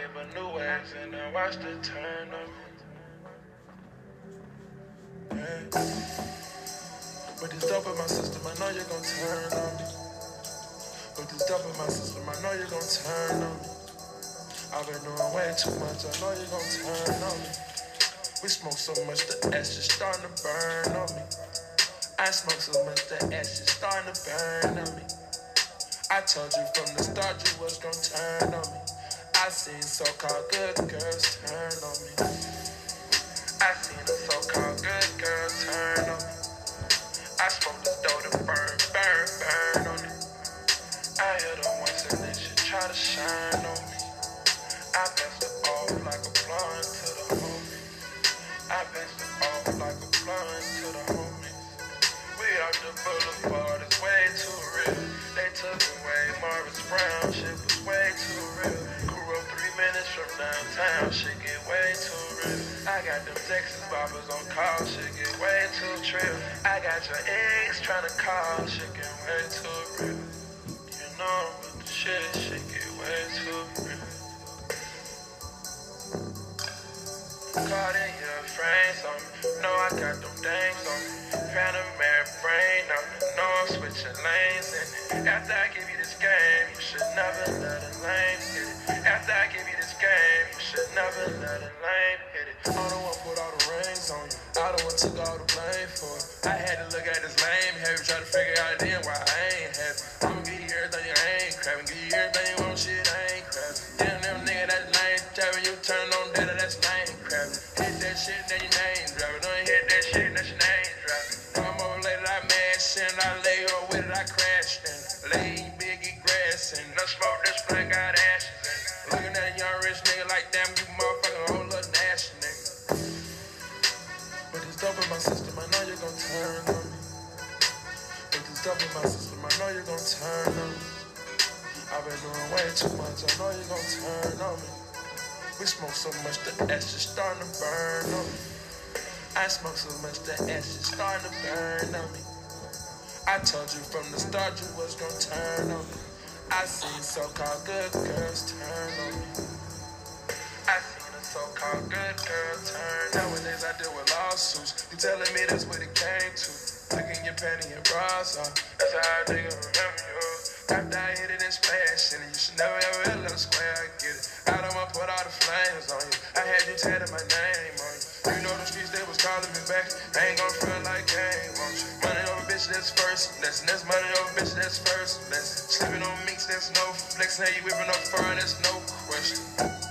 a new ass and turn on. Yeah. With this dope in my system, I know you're gonna turn on me. With this dope in my system, I know you're gonna turn on me. I've been doing way too much, I know you're gonna turn on me. We smoke so much, the ash is starting to burn on me. I smoke so much, the ash is starting to burn on me. I told you from the start you was gonna turn on me. I seen so-called good girls turn on me. I seen the so-called good girls turn on me. I smoke shit get way too real. I got them Texas boppers on call, shit get way too trill. I got your ex trying to call, shit get way too real. You know with the shit, shit get way too real. Caught in your frames on me. Know I got them things on me. Air brain on me. Know I'm switching lanes it. After I give you this game, you should never let a lame hit it. After I give you game, you should never let a lame hit it. I don't want to put all the rings on you. I don't want to take all the blame for it. I had to look at this lame heavy, try to figure out then why I ain't happy. I'ma give you everything I ain't crabbing. Give you everything you want, shit I ain't crabbing. Damn, them nigga that's lame, tapping you turn on data, that's lame crabbing. Hit that shit, then your name dropping. Don't hit that shit, that's your name dropping. Come over later, I mash and I lay her with it, I crashed in. Lay big, biggie grass and no smoke, this black, got ashes nigga like damn, you motherfucking whole little nasty nigga. But dope in my system, I know you're gonna turn on me. But dope in my system, I know you're gonna turn on me. I've been doing way too much, I know you're gonna turn on me. We smoke so much, the ash is starting to burn on me. I smoke so much, the ash is starting to burn on me. I told you from the start you was gonna turn on me. I seen so-called good girls turn on me. I seen a so-called good girl turn. Nowadays I deal with lawsuits. You telling me that's what it came to? Taking your panty and bras off. That's how I think I remember you. After I hit it and splash in it, you should never ever let a square. I get it. I don't want to put all the flames on you. I had you tatted my name on you. You know the streets they was calling me back. I ain't gonna front like game on you. Money over bitch, that's first lesson. That's money over bitch, that's first lesson. Slipping on minks, that's no flex. How you whipping up fur, that's no question.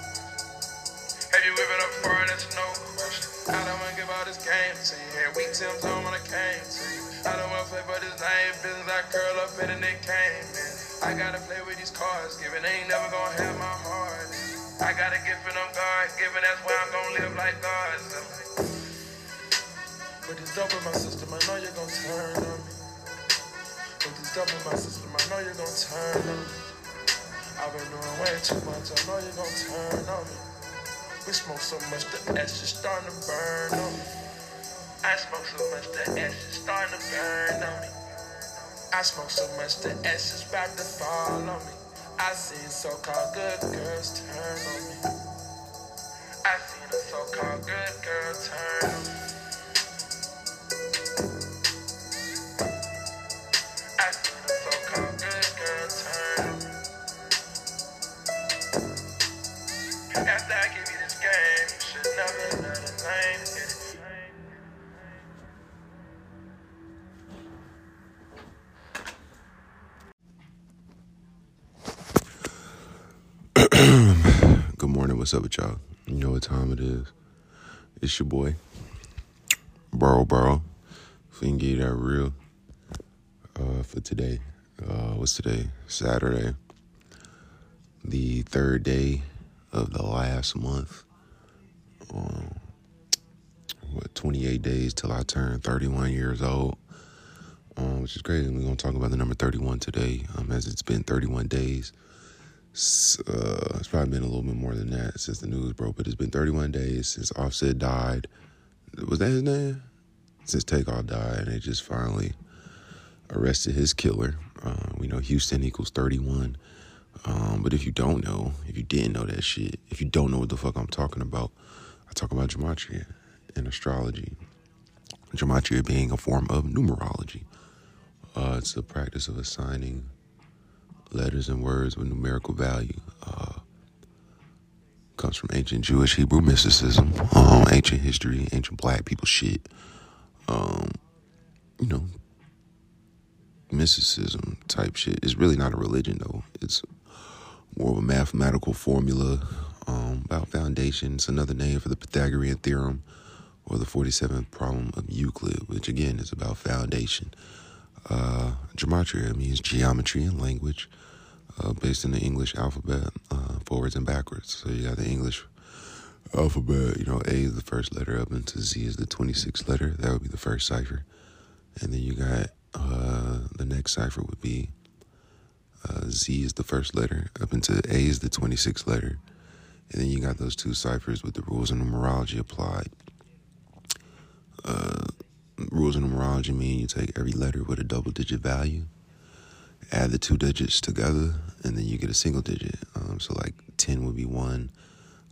Have you whipping up fur, that's no question. I don't wanna give all this game to you. Had weak Tim's on when I came to you. I don't wanna play but this name business. I curl up in and it came in. I gotta play with these cards, given they ain't never gonna have my heart. I gotta give for them God given, that's why I'm gonna live like God. This dope in my system, I know you're gonna turn on me. This dope in my system, I know you're gonna turn on me. I've been doing way too much, I know you're gonna turn on me. We smoke so much, the ash is starting to burn on me. I smoke so much, the ash is starting to burn on me. I smoke so much, the ash is about to fall on me. I seen so-called good girls turn on me. I seen a so-called good girl turn on me. What's up with y'all? You know what time it is. It's your boy, Burrow Burrow. If we can get that real uh, for today. Uh, what's today? Saturday. The third day of the last month. Um, what, 28 days till I turn 31 years old. Um, which is crazy. We're going to talk about the number 31 today, um, as it's been 31 days uh, it's probably been a little bit more than that since the news broke, but it's been 31 days since Offset died. Was that his name? Since Takeoff died, and they just finally arrested his killer. Uh, we know Houston equals 31. Um, but if you don't know, if you didn't know that shit, if you don't know what the fuck I'm talking about, I talk about gematria and astrology. Gematria being a form of numerology. Uh, it's the practice of assigning letters and words with numerical value. Uh, comes from ancient Jewish Hebrew mysticism, um, ancient history, ancient black people shit. Um, you know, mysticism type shit. It's really not a religion though. It's more of a mathematical formula um, about foundation. It's another name for the Pythagorean theorem or the 47th problem of Euclid, which again is about foundation. Uh, gematria means geometry and language uh, based in the English alphabet, uh, forwards and backwards. So you got the English alphabet, you know, A is the first letter up into Z is the 26th letter. That would be the first cipher. And then you got uh, the next cipher would be uh, Z is the first letter up into A is the 26th letter. And then you got those two ciphers with the rules of numerology applied. Uh, rules of numerology mean you take every letter with a double digit value add the two digits together, and then you get a single digit. Um, so like 10 would be 1,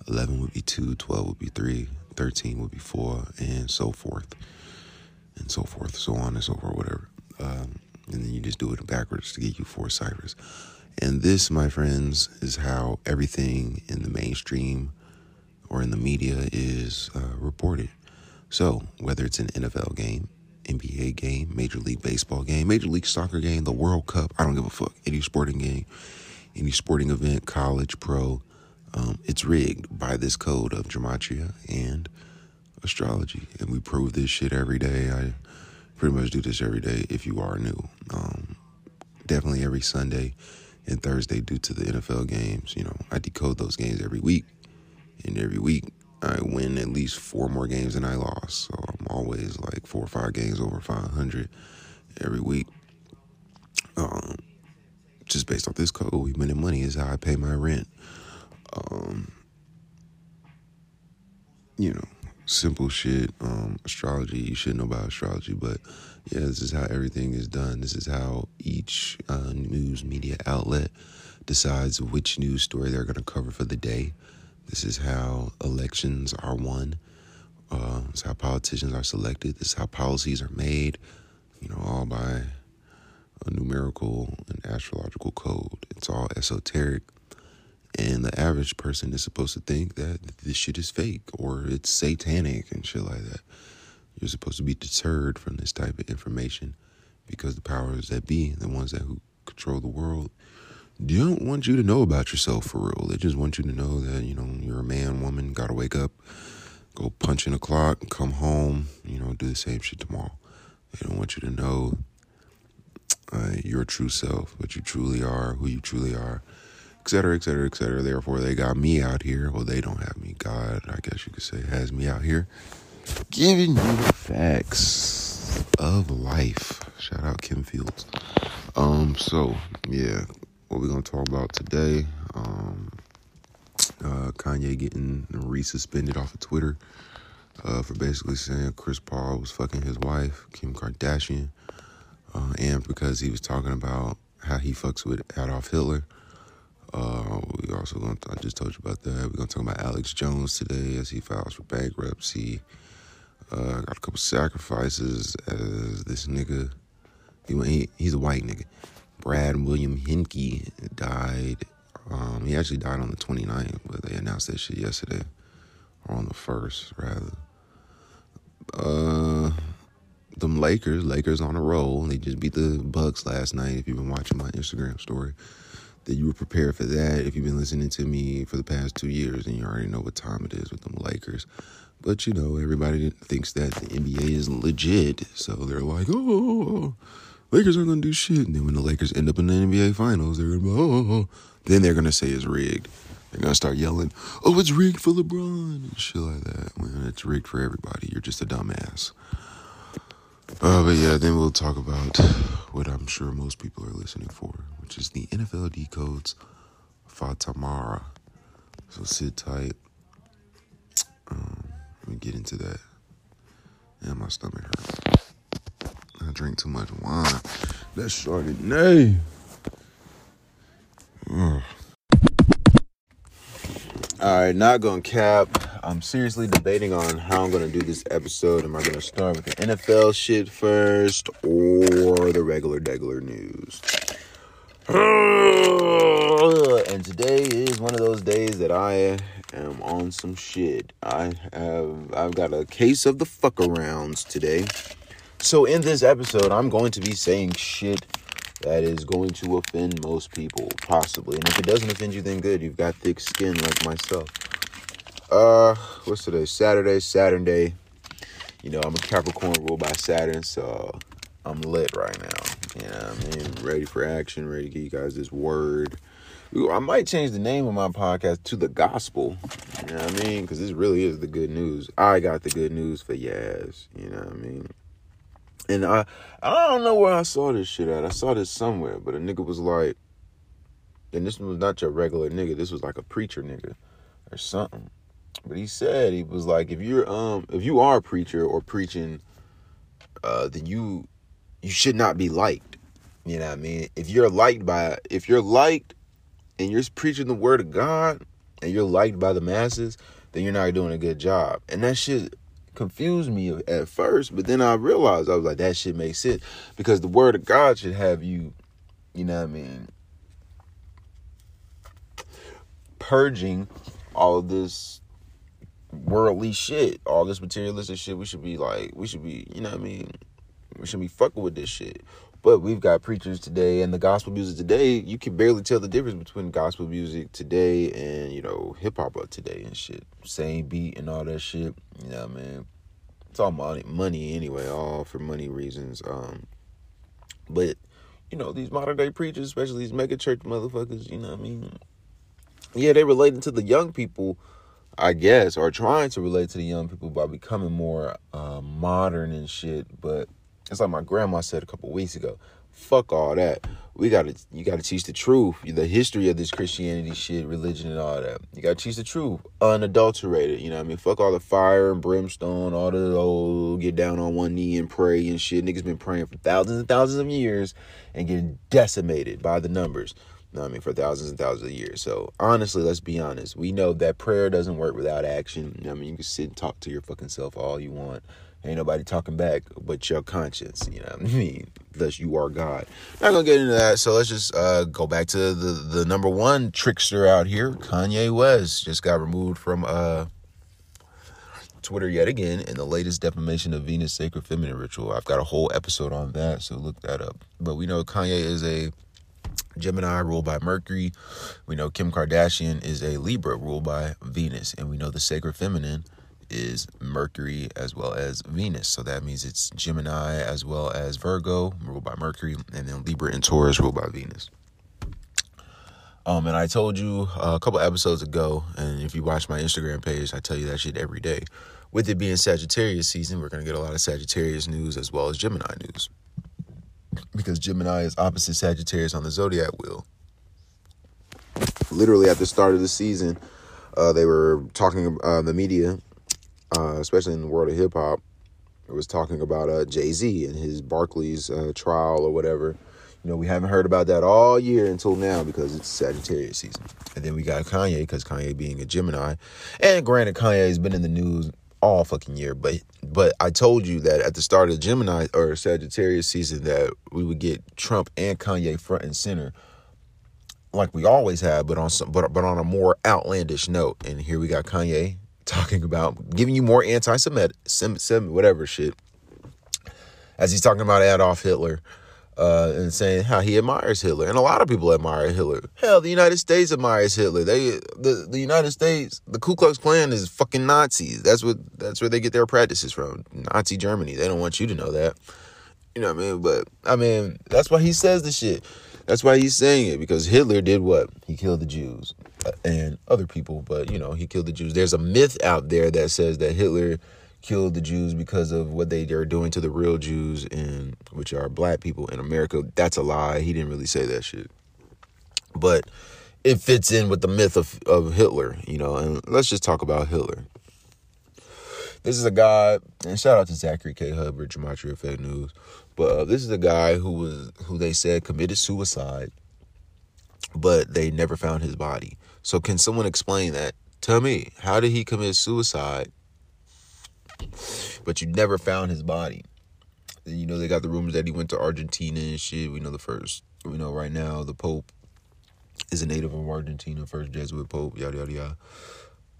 11 would be 2, 12 would be 3, 13 would be 4, and so forth. And so forth, so on and so forth, whatever. Um, and then you just do it backwards to get you four ciphers. And this, my friends, is how everything in the mainstream or in the media is uh, reported. So, whether it's an NFL game, NBA game, Major League Baseball game, Major League Soccer game, the World Cup. I don't give a fuck. Any sporting game, any sporting event, college, pro, um, it's rigged by this code of gematria and astrology. And we prove this shit every day. I pretty much do this every day if you are new. Um, definitely every Sunday and Thursday due to the NFL games. You know, I decode those games every week. And every week I win at least four more games than I lost. So I'm always like four or five games over 500 every week. Um, just based off this code, we winning money is how I pay my rent. Um, you know, simple shit. Um, astrology, you should know about astrology, but yeah, this is how everything is done. This is how each uh, news media outlet decides which news story they're going to cover for the day. This is how elections are won. Uh, this is how politicians are selected. This is how policies are made. You know, all by a numerical and astrological code. It's all esoteric. And the average person is supposed to think that this shit is fake or it's satanic and shit like that. You're supposed to be deterred from this type of information because the powers that be, the ones that who control the world, they don't want you to know about yourself for real. They just want you to know that, you know, you're a man, woman, gotta wake up, go punch in a clock, come home, you know, do the same shit tomorrow. They don't want you to know uh, your true self, what you truly are, who you truly are, et cetera, et cetera, et cetera. Therefore, they got me out here. Well, they don't have me. God, I guess you could say, has me out here giving you the facts of life. Shout out Kim Fields. Um, so yeah, what we're gonna talk about today. Um, uh, Kanye getting resuspended off of Twitter uh, for basically saying Chris Paul was fucking his wife, Kim Kardashian, uh, and because he was talking about how he fucks with Adolf Hitler. Uh, we also going to, I just told you about that. We're gonna talk about Alex Jones today as he files for bankruptcy. Uh, got a couple sacrifices as this nigga. He, he's a white nigga. Brad William Henke died. Um, he actually died on the 29th, but they announced that shit yesterday, or on the 1st, rather. Uh, them Lakers, Lakers on a roll. They just beat the Bucks last night. If you've been watching my Instagram story, that you were prepared for that. If you've been listening to me for the past two years, and you already know what time it is with them Lakers. But you know, everybody thinks that the NBA is legit, so they're like, oh, Lakers aren't gonna do shit. And then when the Lakers end up in the NBA Finals, they're gonna be, oh, then they're gonna say it's rigged. They're gonna start yelling, "Oh, it's rigged for LeBron" and shit like that. When it's rigged for everybody, you're just a dumbass. Uh, but yeah, then we'll talk about what I'm sure most people are listening for, which is the NFL decodes Fatamara. So sit tight. Um, let me get into that. And my stomach hurts. Drink too much wine. That's Chardonnay. Ugh. All right, not gonna cap. I'm seriously debating on how I'm gonna do this episode. Am I gonna start with the NFL shit first or the regular degular news? and today is one of those days that I am on some shit. I have I've got a case of the fuck arounds today. So in this episode, I'm going to be saying shit that is going to offend most people, possibly. And if it doesn't offend you, then good. You've got thick skin like myself. Uh, what's today? Saturday, Saturday. You know, I'm a Capricorn ruled by Saturn, so I'm lit right now. You know what I mean? Ready for action, ready to give you guys this word. I might change the name of my podcast to The Gospel. You know what I mean? Because this really is the good news. I got the good news for Yaz. You know what I mean? And I I don't know where I saw this shit at. I saw this somewhere, but a nigga was like, and this was not your regular nigga. This was like a preacher nigga or something. But he said he was like, if you're um if you are a preacher or preaching, uh, then you you should not be liked. You know what I mean? If you're liked by if you're liked and you're preaching the word of God and you're liked by the masses, then you're not doing a good job. And that shit confused me at first, but then I realized I was like, that shit makes sense because the word of God should have you, you know what I mean, purging all this worldly shit, all this materialistic shit. We should be like, we should be, you know what I mean, we should be fucking with this shit. But we've got preachers today and the gospel music today. You can barely tell the difference between gospel music today and, you know, hip hop today and shit. Same beat and all that shit. You know mean? It's all money, money anyway, all for money reasons. Um, but, you know, these modern day preachers, especially these mega church motherfuckers, you know what I mean? Yeah, they relating to the young people, I guess, or trying to relate to the young people by becoming more uh, modern and shit. But it's like my grandma said a couple weeks ago. Fuck all that. We gotta you gotta teach the truth. The history of this Christianity shit, religion and all that. You gotta teach the truth. Unadulterated. You know what I mean? Fuck all the fire and brimstone, all the old get down on one knee and pray and shit. Niggas been praying for thousands and thousands of years and getting decimated by the numbers. You know I mean? For thousands and thousands of years. So honestly, let's be honest. We know that prayer doesn't work without action. You know I mean, you can sit and talk to your fucking self all you want. Ain't nobody talking back but your conscience, you know what I mean? Unless you are God. Not gonna get into that, so let's just uh, go back to the, the number one trickster out here, Kanye West. Just got removed from uh, Twitter yet again in the latest defamation of Venus sacred feminine ritual. I've got a whole episode on that, so look that up. But we know Kanye is a Gemini ruled by Mercury. We know Kim Kardashian is a Libra ruled by Venus. And we know the sacred feminine is Mercury as well as Venus. So that means it's Gemini as well as Virgo, ruled by Mercury, and then Libra and Taurus, ruled by Venus. Um, and I told you a couple episodes ago, and if you watch my Instagram page, I tell you that shit every day. With it being Sagittarius season, we're going to get a lot of Sagittarius news as well as Gemini news. Because Gemini is opposite Sagittarius on the zodiac wheel. Literally at the start of the season, uh, they were talking, uh, the media uh, especially in the world of hip hop, it was talking about uh, Jay Z and his Barclays uh, trial or whatever. You know, we haven't heard about that all year until now because it's Sagittarius season. And then we got Kanye because Kanye being a Gemini, and granted, Kanye has been in the news all fucking year. But but I told you that at the start of Gemini or Sagittarius season that we would get Trump and Kanye front and center, like we always have, but on some but but on a more outlandish note. And here we got Kanye talking about giving you more anti-Semitic, Sem, Sem, whatever shit, as he's talking about Adolf Hitler. Uh, and saying how he admires Hitler, and a lot of people admire Hitler. Hell, the United States admires Hitler. They, the, the United States, the Ku Klux Klan is fucking Nazis. That's what, that's where they get their practices from. Nazi Germany. They don't want you to know that. You know what I mean? But I mean, that's why he says the shit. That's why he's saying it because Hitler did what? He killed the Jews and other people, but you know, he killed the Jews. There's a myth out there that says that Hitler killed the Jews because of what they are doing to the real Jews in which are black people in America. That's a lie. He didn't really say that shit. But it fits in with the myth of, of Hitler, you know, and let's just talk about Hitler. This is a guy, and shout out to Zachary K. Hubbard, Gematria Effect News. But uh, this is a guy who was who they said committed suicide, but they never found his body. So can someone explain that Tell me, how did he commit suicide? But you never found his body. You know they got the rumors that he went to Argentina and shit. We know the first. We know right now the Pope is a native of Argentina, first Jesuit Pope. Yada yada yada.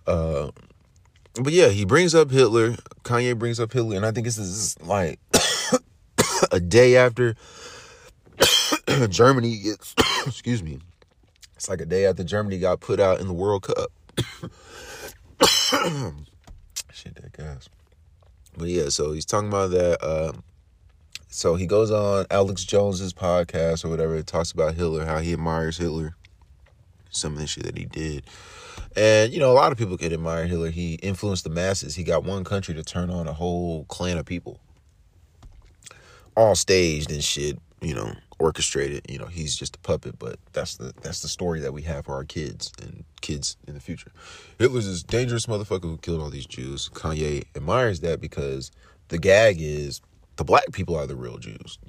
Uh, but yeah, he brings up Hitler. Kanye brings up Hitler, and I think this is like a day after Germany gets. excuse me. It's like a day after Germany got put out in the World Cup. Shit, that gas. But yeah, so he's talking about that. Uh, so he goes on Alex Jones's podcast or whatever. It talks about Hitler, how he admires Hitler, some of the shit that he did. And you know, a lot of people could admire Hitler. He influenced the masses. He got one country to turn on a whole clan of people, all staged and shit. You know, orchestrated. You know, he's just a puppet. But that's the that's the story that we have for our kids and kids in the future. Hitler's this dangerous motherfucker who killed all these Jews. Kanye admires that because the gag is the black people are the real Jews.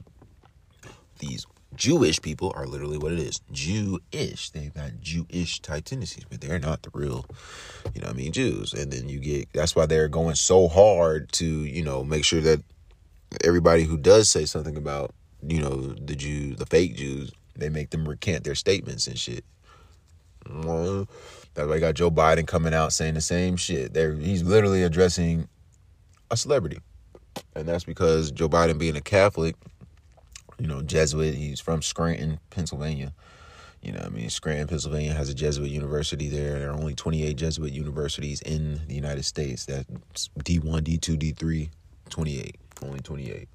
These Jewish people are literally what it is. Jewish. They've got Jewish type tendencies, but they're not the real, you know I mean, Jews. And then you get that's why they're going so hard to, you know, make sure that everybody who does say something about, you know, the Jews, the fake Jews, they make them recant their statements and shit. Well, that's why you got Joe Biden coming out saying the same shit. There he's literally addressing a celebrity. And that's because Joe Biden being a Catholic, you know, Jesuit, he's from Scranton, Pennsylvania. You know, I mean, Scranton, Pennsylvania has a Jesuit university there. There are only 28 Jesuit universities in the United States. That's D1, D2, D3, 28. Only 28.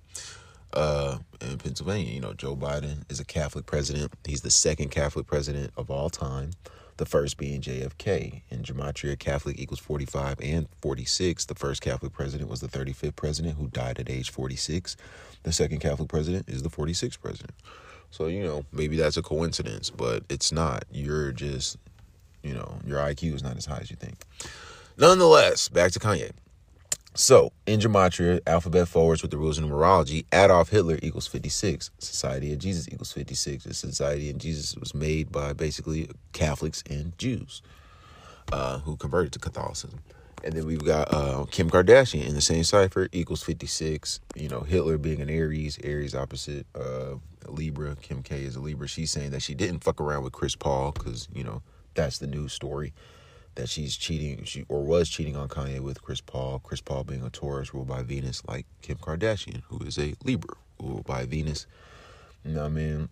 Uh, in Pennsylvania, you know, Joe Biden is a Catholic president. He's the second Catholic president of all time the first being JFK. In Gematria, Catholic equals 45 and 46. The first Catholic president was the 35th president who died at age 46. The second Catholic president is the 46th president. So, you know, maybe that's a coincidence, but it's not. You're just, you know, your IQ is not as high as you think. Nonetheless, back to Kanye. So, in Gematria, alphabet forwards with the rules of numerology, Adolf Hitler equals 56. Society of Jesus equals 56. The Society of Jesus was made by basically Catholics and Jews uh, who converted to Catholicism. And then we've got uh, Kim Kardashian in the same cipher equals 56. You know, Hitler being an Aries, Aries opposite uh, Libra. Kim K is a Libra. She's saying that she didn't fuck around with Chris Paul because, you know, that's the news story that she's cheating, she or was cheating on Kanye with Chris Paul. Chris Paul being a Taurus ruled by Venus, like Kim Kardashian, who is a Libra ruled by Venus. You know what I mean?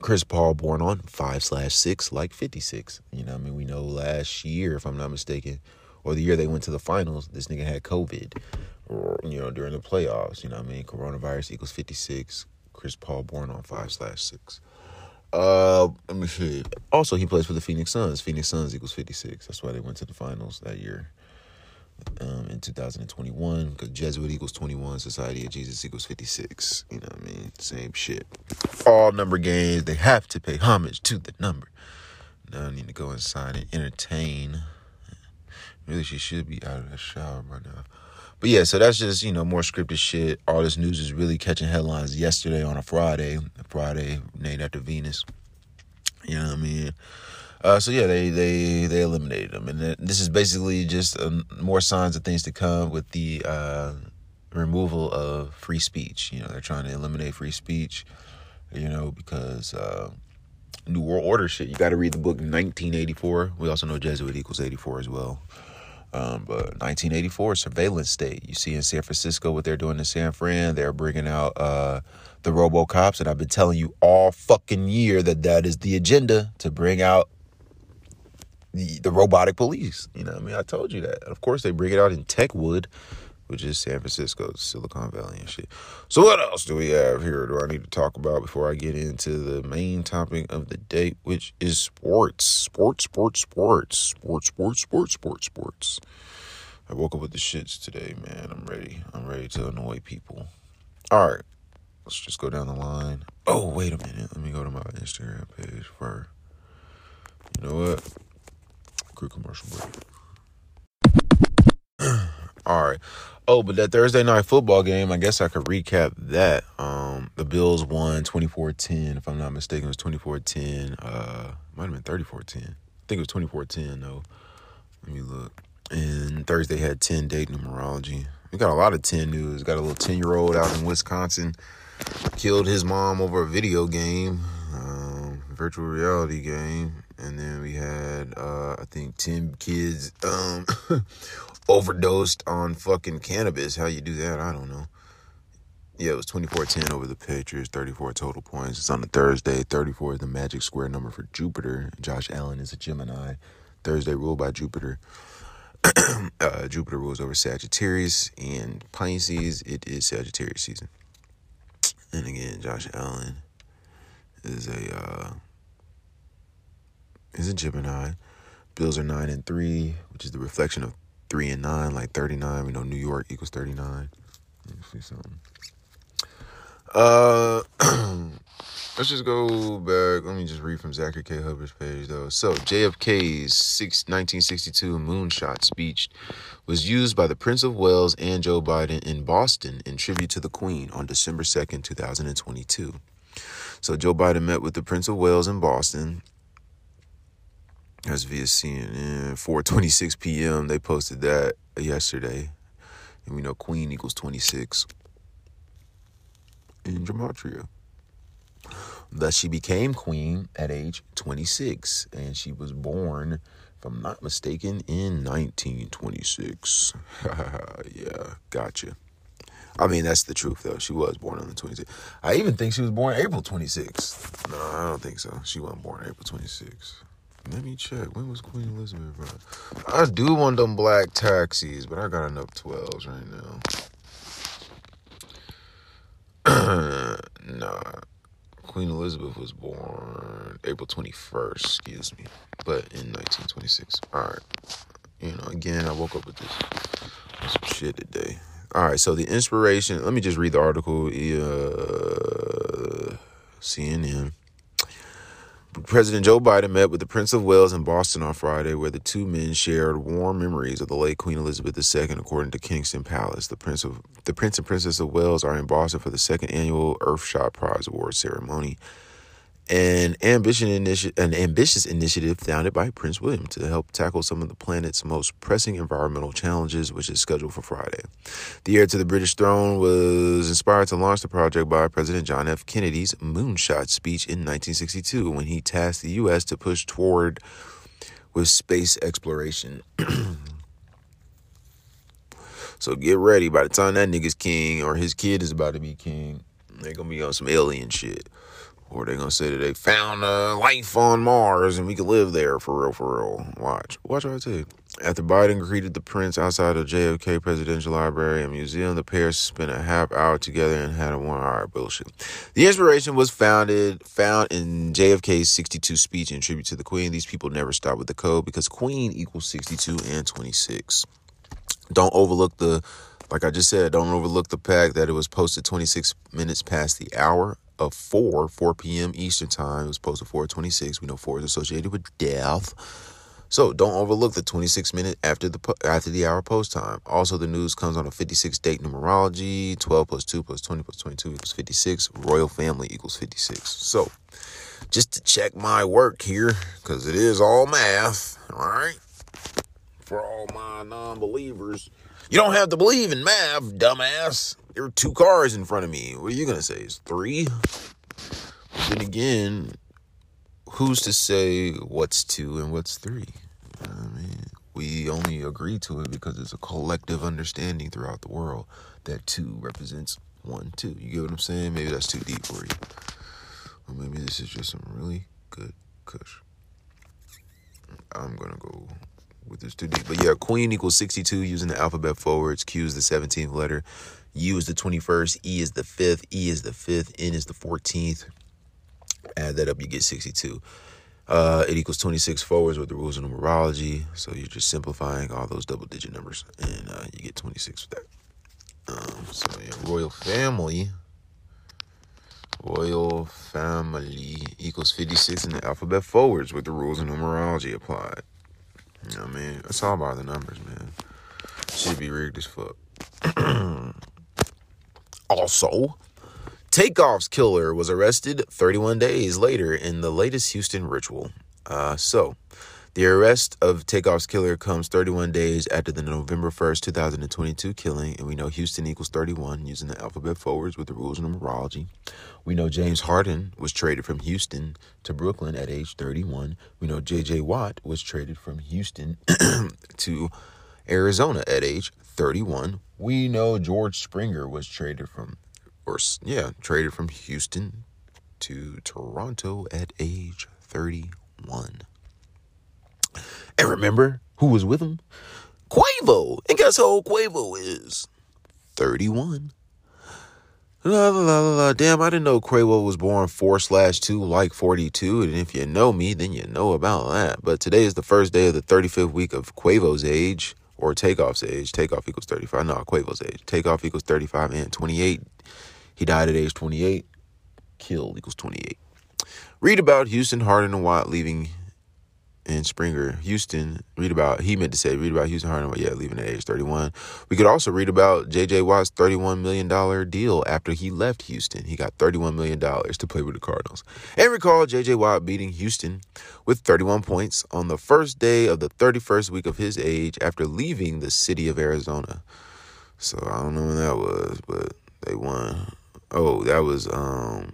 Chris Paul born on five slash six, like fifty six. You know what I mean? We know last year, if I'm not mistaken, or the year they went to the finals, this nigga had COVID, or you know during the playoffs. You know what I mean? Coronavirus equals fifty six. Chris Paul born on five slash six. Uh, let me see. Also, he plays for the Phoenix Suns. Phoenix Suns equals 56. That's why they went to the finals that year um, in 2021 because Jesuit equals 21, Society of Jesus equals 56. You know what I mean? Same shit. All number games, they have to pay homage to the number. Now I need to go inside and entertain. Really, she should be out of the shower by now. But yeah, so that's just, you know, more scripted shit. All this news is really catching headlines yesterday on a Friday. Friday named after Venus. You know what I mean? Uh, so yeah, they they they eliminated them, and this is basically just um, more signs of things to come with the uh, removal of free speech. You know, they're trying to eliminate free speech. You know, because uh, New World Order shit. You got to read the book 1984. We also know Jesuit equals 84 as well. Um, but 1984 surveillance state. You see in San Francisco what they're doing in San Fran. They're bringing out uh, the RoboCops, and I've been telling you all fucking year that that is the agenda to bring out the, the robotic police. You know, I mean, I told you that. Of course, they bring it out in Techwood, which is San Francisco, Silicon Valley and shit. So what else do we have here? Do I need to talk about before I get into the main topic of the day, which is sports, sports, sports, sports, sports, sports, sports, sports, sports. I woke up with the shits today, man. I'm ready. I'm ready to annoy people. All right, let's just go down the line. Oh, wait a minute. Let me go to my Instagram page for. You know what? Quick commercial break. All right. Oh, but that Thursday night football game, I guess I could recap that. Um, the Bills won 24-10, if I'm not mistaken. It was 24-10. Uh, might have been 34-10. I think it was 24-10 though. Let me look. And Thursday had 10 date numerology. We got a lot of 10 news. Got a little 10 year old out in Wisconsin. Killed his mom over a video game, um, virtual reality game. And then we had, uh, I think, 10 kids um, overdosed on fucking cannabis. How you do that? I don't know. Yeah, it was 24-10 over the Patriots, 34 total points. It's on a Thursday. 34 is the magic square number for Jupiter. Josh Allen is a Gemini. Thursday ruled by Jupiter. uh, Jupiter rules over Sagittarius and Pisces. It is Sagittarius season. And again, Josh Allen is a uh, is a Gemini. Bills are nine and three, which is the reflection of three and nine, like thirty nine. We know New York equals thirty nine. See something. Uh, let's just go back. Let me just read from Zachary K. Hubbard's page, though. So, JFK's six, 1962 moonshot speech was used by the Prince of Wales and Joe Biden in Boston in tribute to the Queen on December 2nd, 2022. So, Joe Biden met with the Prince of Wales in Boston. That's via CNN. 4:26 p.m. They posted that yesterday, and we know Queen equals 26 in gematria. Thus, she became queen at age 26, and she was born, if I'm not mistaken, in 1926. yeah, gotcha. I mean, that's the truth, though. She was born on the 26th. I even think she was born April 26th. No, I don't think so. She wasn't born April 26th. Let me check. When was Queen Elizabeth, bro? I do want them black taxis, but I got enough 12s right now. nah. Queen Elizabeth was born April 21st, excuse me, but in 1926. All right. You know, again, I woke up with this some shit today. All right, so the inspiration, let me just read the article. Uh, CNN. President Joe Biden met with the Prince of Wales in Boston on Friday, where the two men shared warm memories of the late Queen Elizabeth II, according to Kensington Palace. The Prince of the Prince and Princess of Wales are in Boston for the second annual Earthshot Prize Award ceremony an ambition initi- an ambitious initiative founded by Prince William to help tackle some of the planet's most pressing environmental challenges, which is scheduled for Friday. The heir to the British throne was inspired to launch the project by President John F. Kennedy's moonshot speech in 1962 when he tasked the U.S. to push toward with space exploration. so get ready. By the time that nigga's king or his kid is about to be king, they're gonna be on some alien shit. Or they gonna say that they found uh, life on Mars and we could live there for real, for real. Watch, watch what I you. After Biden greeted the prince outside of JFK Presidential Library and Museum, the pair spent a half hour together and had a one-hour bullshit. The inspiration was founded found in JFK's 62 speech in tribute to the Queen. These people never stop with the code because Queen equals 62 and 26. Don't overlook the, like I just said, don't overlook the fact that it was posted 26 minutes past the hour of 4, 4 p.m. Eastern Time. It was posted 426. We know 4 is associated with death. So don't overlook the 26 minute after the after the hour post time. Also, the news comes on a 56 date numerology. 12 plus 2 plus 20 plus 22 equals 56. Royal family equals 56. So just to check my work here, because it is all math, all right? For all my non believers. You don't have to believe in math, dumbass. There are two cars in front of me. What are you going to say? It's three? Then again, who's to say what's two and what's three? I mean, we only agree to it because it's a collective understanding throughout the world that two represents one, two. You get what I'm saying? Maybe that's too deep for you. Or maybe this is just some really good kush. I'm to go with this too deep. But yeah, Queen equals 62 using the alphabet forwards. Q is the 17th letter. U is the 21st. E is the 5th. E is the 5th. N is the 14th. Add that up, you get 62. Uh, it equals 26 forwards with the rules of numerology. So you're just simplifying all those double digit numbers and uh, you get 26 with that. Um, so yeah, royal family. Royal family equals 56 in the alphabet forwards with the rules of numerology applied. You know what I mean? It's all about the numbers, man. Should be rigged as fuck. also, Takeoff's killer was arrested 31 days later in the latest Houston ritual. Uh, so, The arrest of Takeoff's killer comes 31 days after the November 1st, 2022 killing, and we know Houston equals 31 using the alphabet forwards with the rules of numerology. We know James Harden was traded from Houston to Brooklyn at age 31. We know JJ Watt was traded from Houston to Arizona at age 31. We know George Springer was traded from, or yeah, traded from Houston to Toronto at age 31. And remember who was with him? Quavo. And guess how old Quavo is? 31. La, la, la, la, Damn, I didn't know Quavo was born 4 slash 2 like 42. And if you know me, then you know about that. But today is the first day of the 35th week of Quavo's age or Takeoff's age. Takeoff equals 35. No, Quavo's age. Takeoff equals 35 and 28. He died at age 28. Killed equals 28. Read about Houston, Harden, and Watt leaving and Springer, Houston, read about, he meant to say, read about Houston Harden, yeah, leaving at age 31. We could also read about J.J. Watt's $31 million deal after he left Houston. He got $31 million to play with the Cardinals. And recall J.J. Watt beating Houston with 31 points on the first day of the 31st week of his age after leaving the city of Arizona. So I don't know when that was, but they won. Oh, that was um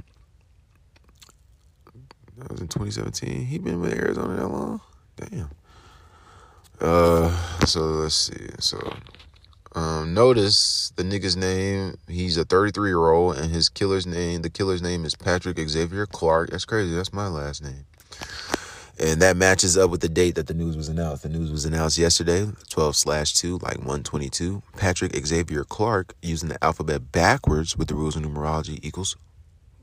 that was in 2017. He been with Arizona that long? Damn. Uh, so let's see. So, um, notice the nigga's name. He's a 33 year old, and his killer's name. The killer's name is Patrick Xavier Clark. That's crazy. That's my last name. And that matches up with the date that the news was announced. The news was announced yesterday, 12 slash 2, like 122. Patrick Xavier Clark, using the alphabet backwards with the rules of numerology, equals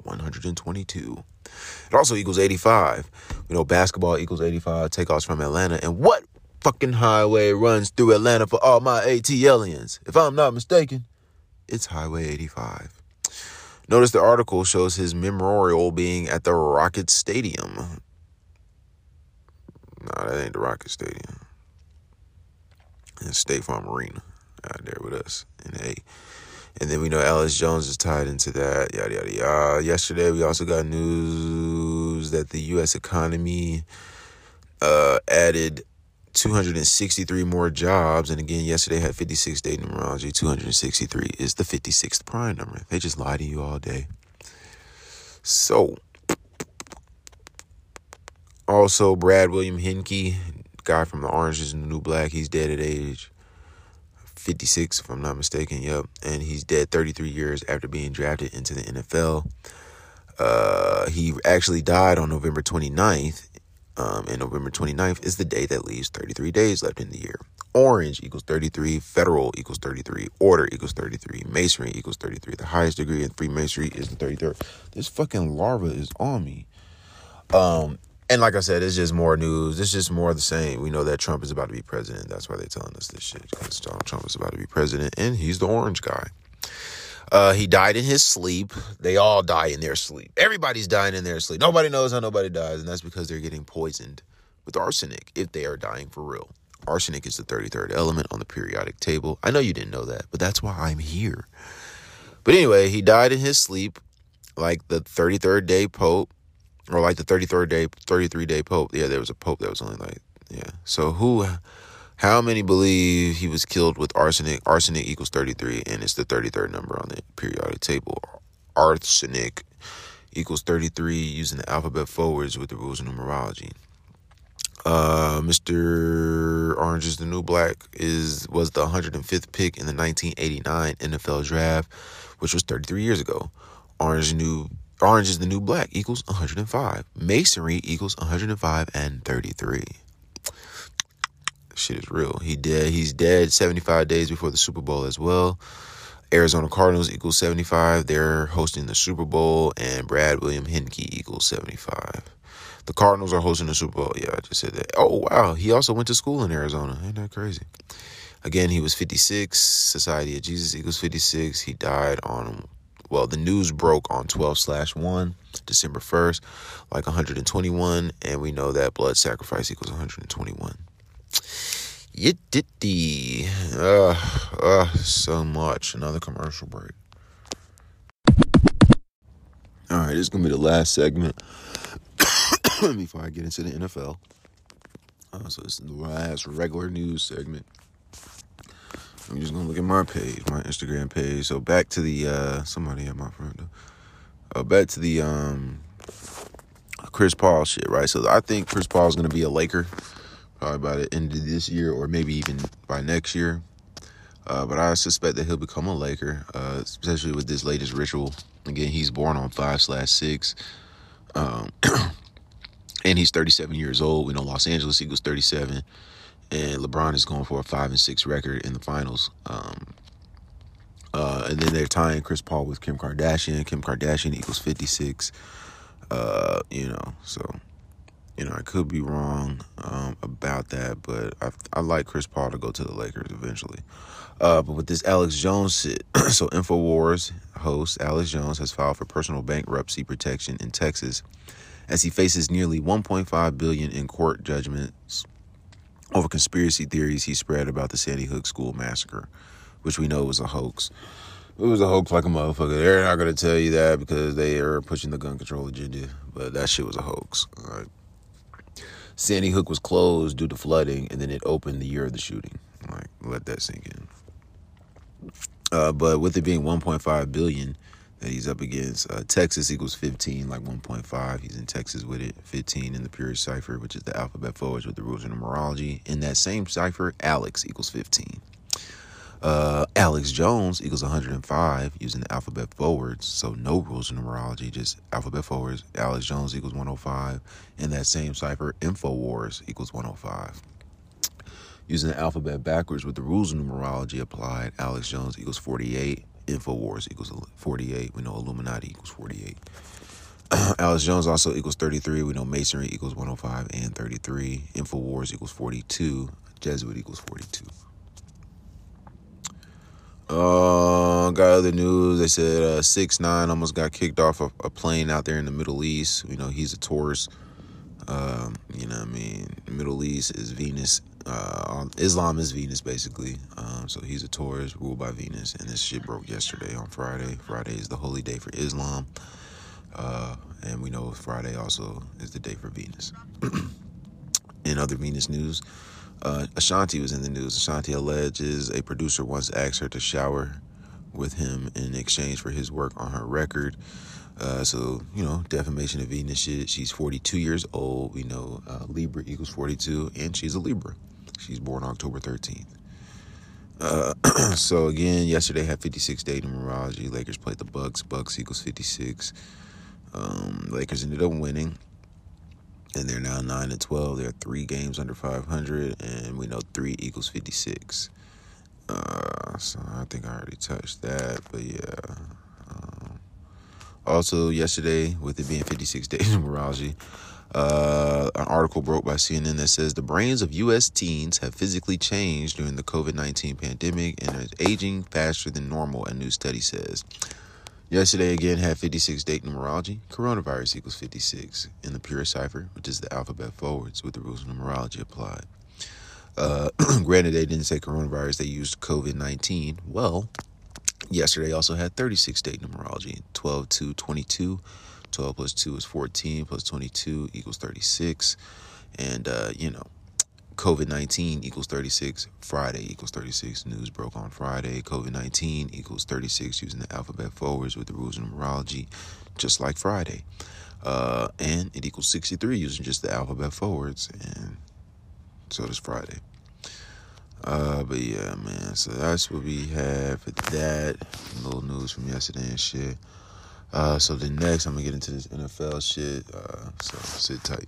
122. It also equals 85. You know, basketball equals 85 Takeoff's from Atlanta. And what fucking highway runs through Atlanta for all my ATLians? If I'm not mistaken, it's Highway 85. Notice the article shows his memorial being at the Rocket Stadium. Nah, that ain't the Rocket Stadium. It's State Farm Arena out there with us in A. And then we know Alex Jones is tied into that, yada, yada, yada. Yesterday, we also got news that the U.S. economy uh, added 263 more jobs. And again, yesterday had 56 day numerology. 263 is the 56th prime number. They just lie to you all day. So, also, Brad William Henke, guy from the Orange is the New Black, he's dead at age 56, if I'm not mistaken. Yep. And he's dead 33 years after being drafted into the NFL. Uh, he actually died on November 29th. Um, and November 29th is the day that leaves 33 days left in the year. Orange equals 33, federal equals 33, order equals 33, masonry equals 33. The highest degree in Freemasonry is the 33rd. This fucking larva is on me. Um, and like I said, it's just more news. It's just more of the same. We know that Trump is about to be president. That's why they're telling us this shit. Because Donald Trump is about to be president, and he's the orange guy. Uh, he died in his sleep. They all die in their sleep. Everybody's dying in their sleep. Nobody knows how nobody dies, and that's because they're getting poisoned with arsenic if they are dying for real. Arsenic is the 33rd element on the periodic table. I know you didn't know that, but that's why I'm here. But anyway, he died in his sleep, like the 33rd day Pope or like the 33rd day 33 day pope yeah there was a pope that was only like yeah so who how many believe he was killed with arsenic arsenic equals 33 and it's the 33rd number on the periodic table arsenic equals 33 using the alphabet forwards with the rules of numerology uh, Mr. Orange is the New Black is was the 105th pick in the 1989 NFL Draft, which was 33 years ago. Orange New Orange is the new black equals 105. Masonry equals 105 and 33. Shit is real. He dead. He's dead 75 days before the Super Bowl as well. Arizona Cardinals equals 75. They're hosting the Super Bowl, and Brad William Henke equals 75. The Cardinals are hosting the Super Bowl. Yeah, I just said that. Oh, wow. He also went to school in Arizona. Ain't that crazy? Again, he was 56. Society of Jesus equals 56. He died on well, the news broke on 12 slash 1, December 1st, like 121, and we know that blood sacrifice equals 121. It did the uh, uh, so much. Another commercial break. All right, this is gonna be the last segment before I get into the NFL. Uh, so this is the last regular news segment. I'm just gonna look at my page, my Instagram page. So back to the uh somebody at my front door. Uh, back to the um Chris Paul shit, right? So I think Chris Paul is gonna be a Laker probably by the end of this year or maybe even by next year. Uh, but I suspect that he'll become a Laker, uh, especially with this latest ritual. Again, he's born on five slash six, um, and he's 37 years old. We know Los Angeles Eagles 37, and LeBron is going for a five and six record in the finals. Um, uh, and then they're tying Chris Paul with Kim Kardashian. Kim Kardashian equals 56. Uh, you know, so you know I could be wrong um, about that, but I I like Chris Paul to go to the Lakers eventually. Uh, but with this Alex Jones shit, so Infowars host Alex Jones has filed for personal bankruptcy protection in Texas as he faces nearly 1.5 billion in court judgments over conspiracy theories he spread about the Sandy Hook school massacre, which we know was a hoax. It was a hoax like a motherfucker. They're not gonna tell you that because they are pushing the gun control agenda, but that shit was a hoax. Sandy Hook was closed due to flooding, and then it opened the year of the shooting. Like, let that sink in. Uh, but with it being 1.5 billion he's up against, uh, Texas equals 15, like 1.5. He's in Texas with it. 15 in the pure cipher, which is the alphabet forwards with the rules of numerology. In that same cipher, Alex equals 15. Uh, Alex Jones equals 105 using the alphabet forwards, so no rules of numerology, just alphabet forwards. Alex Jones equals 105. In that same cipher, Infowars equals 105 using the alphabet backwards with the rules of numerology applied, Alex Jones equals 48. InfoWars equals 48. We know Illuminati equals 48. Alex Jones also equals 33. We know Masonry equals 105 and 33. InfoWars equals 42. Jesuit equals 42. Uh, got other news. They said uh, six nine almost got kicked off a, a, plane out there in the Middle East. You know he's a Taurus. Um, you know, what I mean, Middle East is Venus uh, Islam is Venus basically. Um, so he's a Taurus ruled by Venus, and this shit broke yesterday on Friday. Friday is the holy day for Islam, uh, and we know Friday also is the day for Venus. in other Venus news, uh, Ashanti was in the news. Ashanti alleges a producer once asked her to shower with him in exchange for his work on her record. Uh, so, you know, defamation of Venus shit. She's 42 years old. We know uh, Libra equals 42, and she's a Libra. She's born October 13th. Uh, so again, yesterday had 56 day numerology. Lakers played the Bucks. Bucks equals 56. Um, Lakers ended up winning, and they're now nine and 12. They're three games under 500, and we know three equals 56. Uh, so I think I already touched that, but yeah. Also, yesterday, with it being 56 day numerology, uh, an article broke by CNN that says the brains of U.S. teens have physically changed during the COVID 19 pandemic and are aging faster than normal, a new study says. Yesterday again had 56 date numerology. Coronavirus equals 56 in the pure cipher, which is the alphabet forwards with the rules of numerology applied. Uh, granted, they didn't say coronavirus, they used COVID 19. Well, yesterday also had 36 date numerology 12 to 22 12 plus 2 is 14, plus 22 equals 36. And, uh, you know, COVID 19 equals 36. Friday equals 36. News broke on Friday. COVID 19 equals 36 using the alphabet forwards with the rules of numerology, just like Friday. Uh, and it equals 63 using just the alphabet forwards. And so does Friday. Uh, but yeah, man. So that's what we have for that. Little news from yesterday and shit. Uh, so the next, I'm gonna get into this NFL shit. Uh, so sit tight.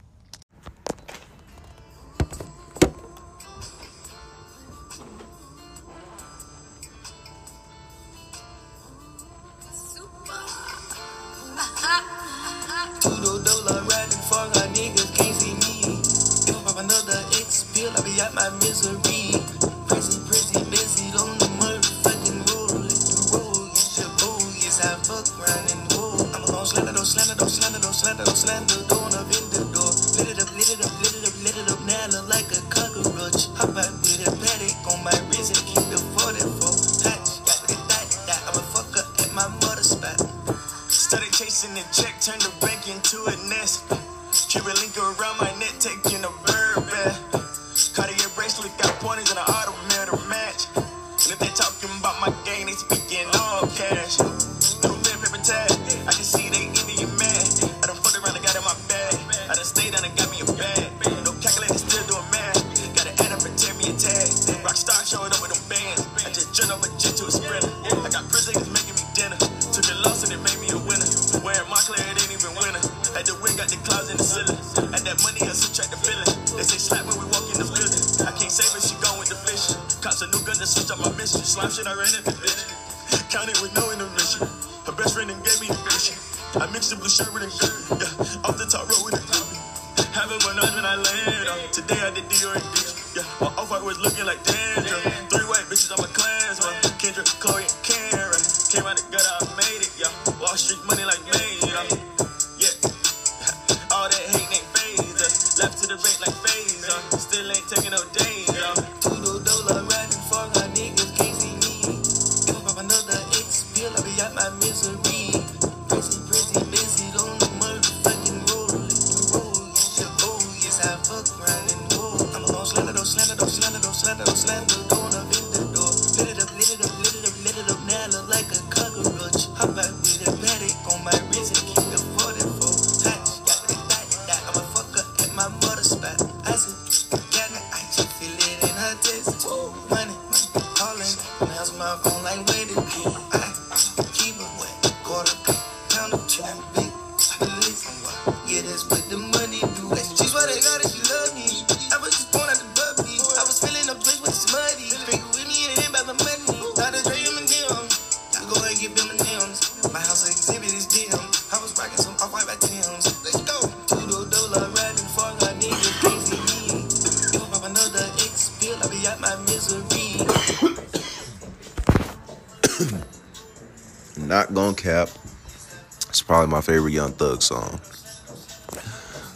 My favorite Young Thug song.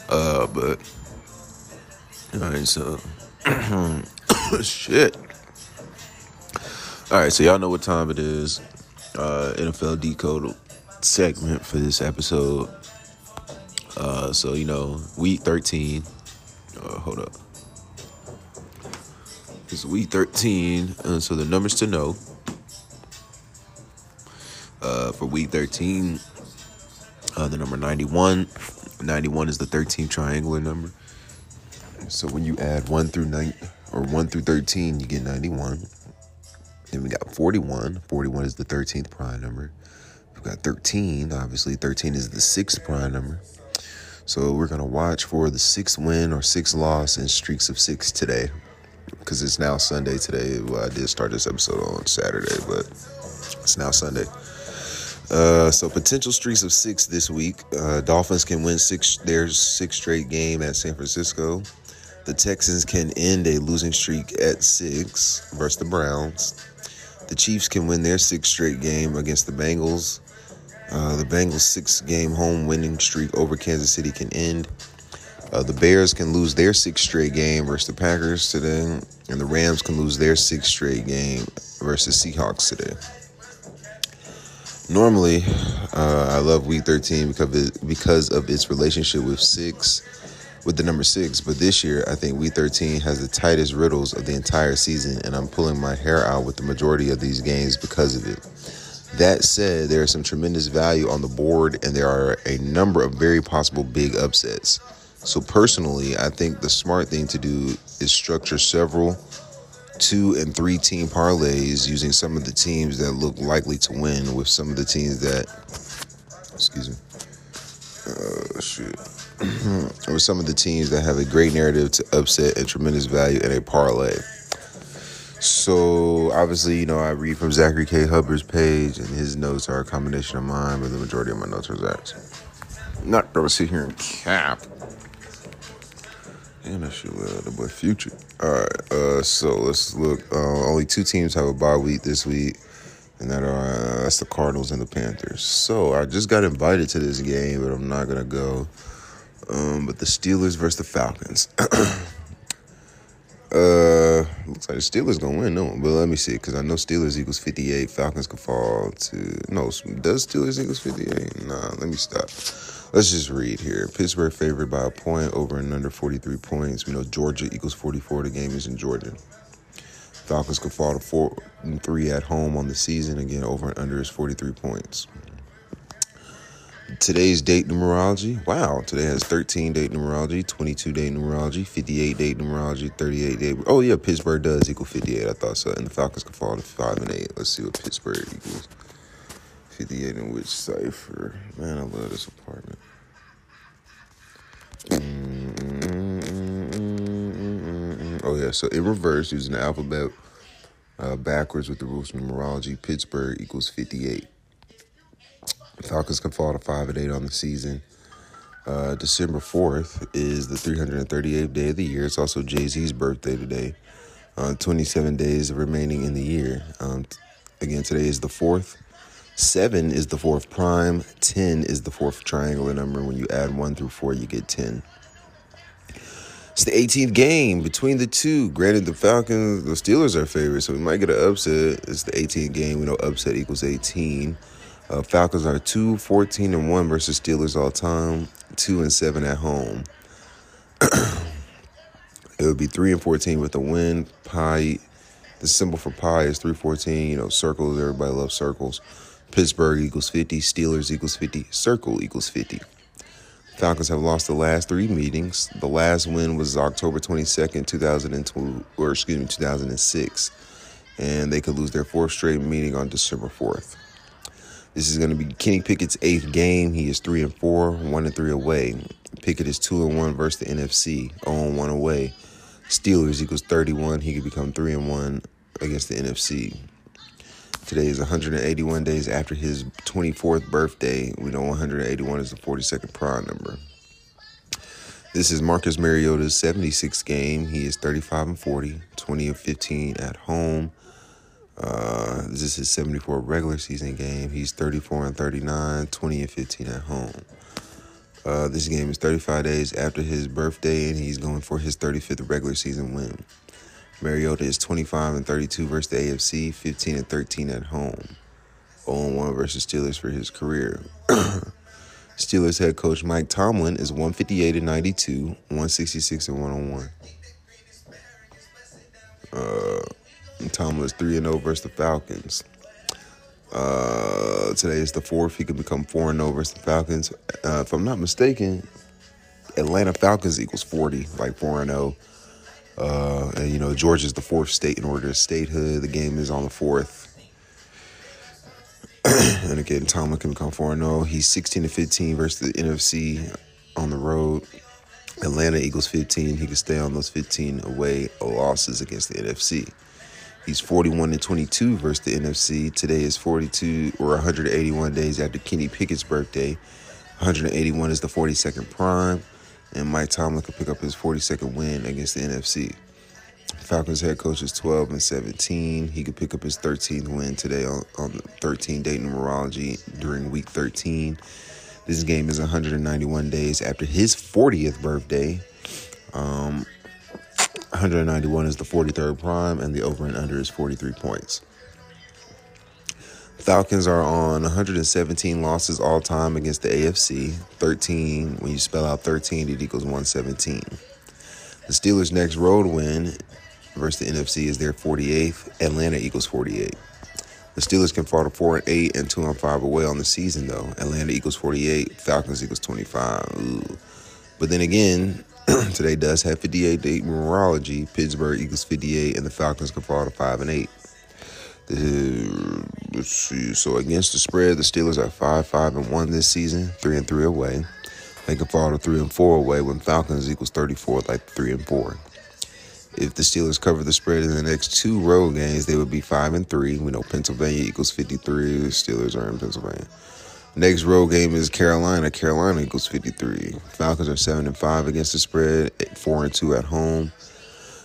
Uh, but alright, so shit. All right, so y'all know what time it is. Uh, NFL Decode segment for this episode. Uh, so you know, week thirteen. Uh, hold up. It's week thirteen, and so the numbers to know. Uh, for week 13, the number 91. 91 is the 13th triangular number. So when you add 1 through 9 or 1 through 13, you get 91. Then we got 41. 41 is the 13th prime number. We've got 13. Obviously, 13 is the sixth prime number. So we're going to watch for the sixth win or sixth loss and streaks of six today. Because it's now Sunday today. Well, I did start this episode on Saturday, but it's now Sunday. Uh, so potential streaks of six this week. Uh, Dolphins can win six their six straight game at San Francisco. The Texans can end a losing streak at six versus the Browns. The Chiefs can win their sixth straight game against the Bengals. Uh, the Bengals' six game home winning streak over Kansas City can end. Uh, the Bears can lose their sixth straight game versus the Packers today. And the Rams can lose their sixth straight game versus Seahawks today. Normally, uh, I love Week 13 because of, because of its relationship with six, with the number six. But this year, I think Week 13 has the tightest riddles of the entire season, and I'm pulling my hair out with the majority of these games because of it. That said, there is some tremendous value on the board, and there are a number of very possible big upsets. So, personally, I think the smart thing to do is structure several two and three team parlays using some of the teams that look likely to win with some of the teams that excuse me uh with some of the teams that have a great narrative to upset and tremendous value in a parlay. So obviously you know i read from zachary k. Hubbard's page and his notes are a combination of mine but the majority of my notes are zach's. Not gonna sit here and cap and that shit, uh, the boy Future. All right, uh, so let's look. Uh, only two teams have a bye week this week, and that are uh, that's the Cardinals and the Panthers. So I just got invited to this game, but I'm not gonna go. Um, but the Steelers versus the Falcons. uh, looks like the Steelers gonna win, no. But let me see, because I know Steelers equals 58. Falcons could fall to no. Does Steelers equals 58? Nah, let me stop. Let's just read here. Pittsburgh favored by a point over and under 43 points. We know Georgia equals 44. The game is in Georgia. Falcons could fall to four and three at home on the season. Again, over and under is 43 points. Today's date numerology. Wow, today has 13 date numerology, 22 date numerology, 58 date numerology, 38 date. Oh yeah, Pittsburgh does equal 58. I thought so. And the Falcons can fall to five and eight. Let's see what Pittsburgh equals. 58 in which cipher? Man, I love this apartment. Oh, yeah. So in reverse, using the alphabet uh, backwards with the rules of numerology, Pittsburgh equals 58. Falcons can fall to 5 and 8 on the season. Uh, December 4th is the 338th day of the year. It's also Jay Z's birthday today. Uh, 27 days remaining in the year. Um, again, today is the 4th. 7 is the fourth prime. 10 is the fourth triangular number. When you add 1 through 4, you get 10. It's the 18th game between the two. Granted, the Falcons, the Steelers are favorites, so we might get an upset. It's the 18th game. We know upset equals 18. Uh, Falcons are 2 14 and 1 versus Steelers all time, 2 and 7 at home. it would be 3 and 14 with a win. Pi, the symbol for pi is 314. You know, circles, everybody loves circles. Pittsburgh equals 50, Steelers equals 50, circle equals 50. Falcons have lost the last three meetings. The last win was October 22nd, 2002, or excuse me, 2006. And they could lose their fourth straight meeting on December 4th. This is going to be Kenny Pickett's eighth game. He is three and four, one and three away. Pickett is two and one versus the NFC, 0 and one away. Steelers equals 31. He could become three and one against the NFC. Today is 181 days after his 24th birthday. We know 181 is the 42nd prime number. This is Marcus Mariota's 76th game. He is 35 and 40, 20 and 15 at home. Uh, this is his 74 regular season game. He's 34 and 39, 20 and 15 at home. Uh, this game is 35 days after his birthday, and he's going for his 35th regular season win. Mariota is 25 and 32 versus the AFC, 15 and 13 at home. 0 1 versus Steelers for his career. Steelers head coach Mike Tomlin is 158 and 92, 166 and 101. Uh, Tomlin is 3 and 0 versus the Falcons. Uh, today is the fourth. He could become 4 and 0 versus the Falcons. Uh, if I'm not mistaken, Atlanta Falcons equals 40, like 4 and 0. Uh, and you know, Georgia's the fourth state in order of statehood. The game is on the fourth. and again, Tomlin can become 4 0. He's 16 to 15 versus the NFC on the road. Atlanta Eagles 15. He can stay on those 15 away losses against the NFC. He's 41 and 22 versus the NFC. Today is 42 or 181 days after Kenny Pickett's birthday. 181 is the 42nd prime and Mike Tomlin could pick up his 42nd win against the NFC. Falcons head coach is 12 and 17. He could pick up his 13th win today on, on 13 day numerology during week 13. This game is 191 days after his 40th birthday. Um, 191 is the 43rd prime, and the over and under is 43 points. Falcons are on 117 losses all time against the AFC. 13, when you spell out 13, it equals 117. The Steelers' next road win versus the NFC is their 48th. Atlanta equals 48. The Steelers can fall to 4 and 8 and 2 and 5 away on the season, though. Atlanta equals 48, Falcons equals 25. Ooh. But then again, today does have 58 day numerology. Pittsburgh equals 58, and the Falcons can fall to 5 and 8. The, let's see. So against the spread, the Steelers are five, five, and one this season, three and three away. They can fall to three and four away when Falcons equals thirty four, like three and four. If the Steelers cover the spread in the next two road games, they would be five and three. We know Pennsylvania equals fifty three. Steelers are in Pennsylvania. Next road game is Carolina. Carolina equals fifty three. Falcons are seven and five against the spread, four and two at home.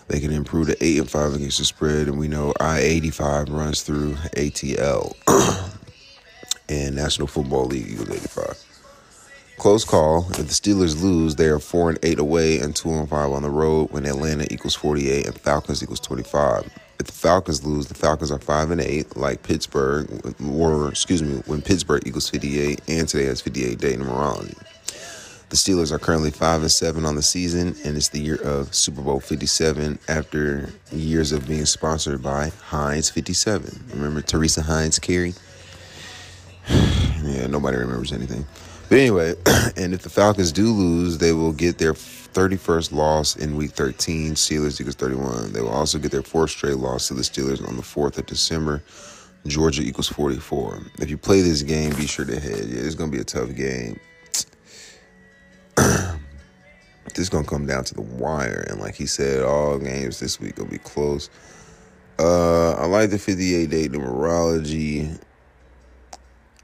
They can improve to eight and five against the spread, and we know I eighty five runs through ATL and National Football League equals eighty five. Close call. If the Steelers lose, they are four and eight away and two and five on the road. When Atlanta equals forty eight and Falcons equals twenty five. If the Falcons lose, the Falcons are five and eight, like Pittsburgh, or excuse me, when Pittsburgh equals fifty eight, and today has fifty eight day numerology. The Steelers are currently 5 and 7 on the season, and it's the year of Super Bowl 57 after years of being sponsored by Heinz 57. Remember Teresa Heinz Kerry? yeah, nobody remembers anything. But anyway, and if the Falcons do lose, they will get their 31st loss in week 13. Steelers equals 31. They will also get their fourth straight loss to the Steelers on the 4th of December. Georgia equals 44. If you play this game, be sure to head. Yeah, it's going to be a tough game. this is going to come down to the wire. And like he said, all games this week will be close. Uh, I like the 58 day numerology.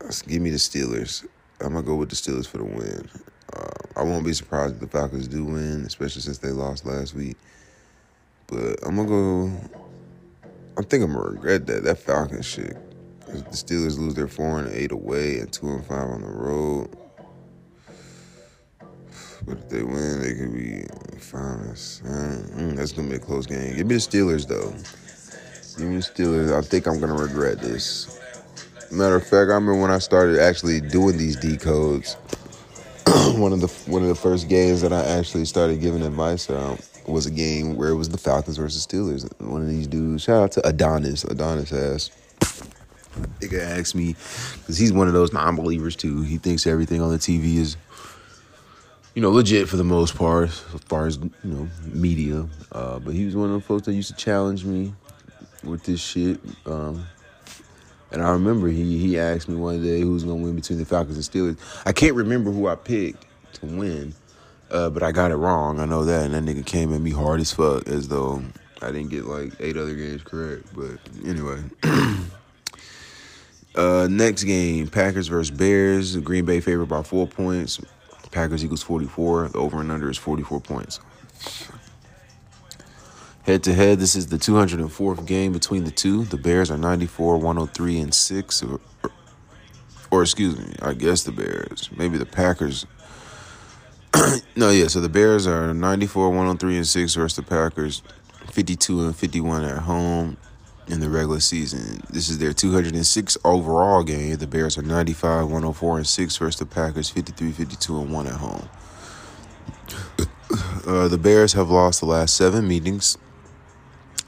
Let's give me the Steelers. I'm going to go with the Steelers for the win. Uh, I won't be surprised if the Falcons do win, especially since they lost last week. But I'm to go I think I'm gonna regret that. That Falcons shit. The Steelers lose their four and eight away and two and five on the road. But if they win, they could be fine. Mm, that's gonna be a close game. Give me the Steelers though. Give me the Steelers. I think I'm gonna regret this. Matter of fact, I remember when I started actually doing these decodes. one of the one of the first games that I actually started giving advice out was a game where it was the Falcons versus Steelers. One of these dudes, shout out to Adonis. Adonis asked, Nigga asked me, because he's one of those non believers too. He thinks everything on the TV is, you know, legit for the most part, as far as, you know, media. Uh, but he was one of the folks that used to challenge me with this shit. Um, and I remember he he asked me one day who's gonna win between the Falcons and Steelers. I can't remember who I picked to win. Uh, but I got it wrong. I know that. And that nigga came at me hard as fuck as though I didn't get like eight other games correct. But anyway. uh, next game Packers versus Bears. Green Bay favored by four points. Packers equals 44. The over and under is 44 points. Head to head, this is the 204th game between the two. The Bears are 94, 103, and 6. Or, or, excuse me, I guess the Bears. Maybe the Packers no, yeah. So the Bears are 94, 103, and 6 versus the Packers, 52 and 51 at home in the regular season. This is their 206 overall game. The Bears are 95, 104, and 6 versus the Packers, 53, 52, and 1 at home. Uh, the Bears have lost the last seven meetings.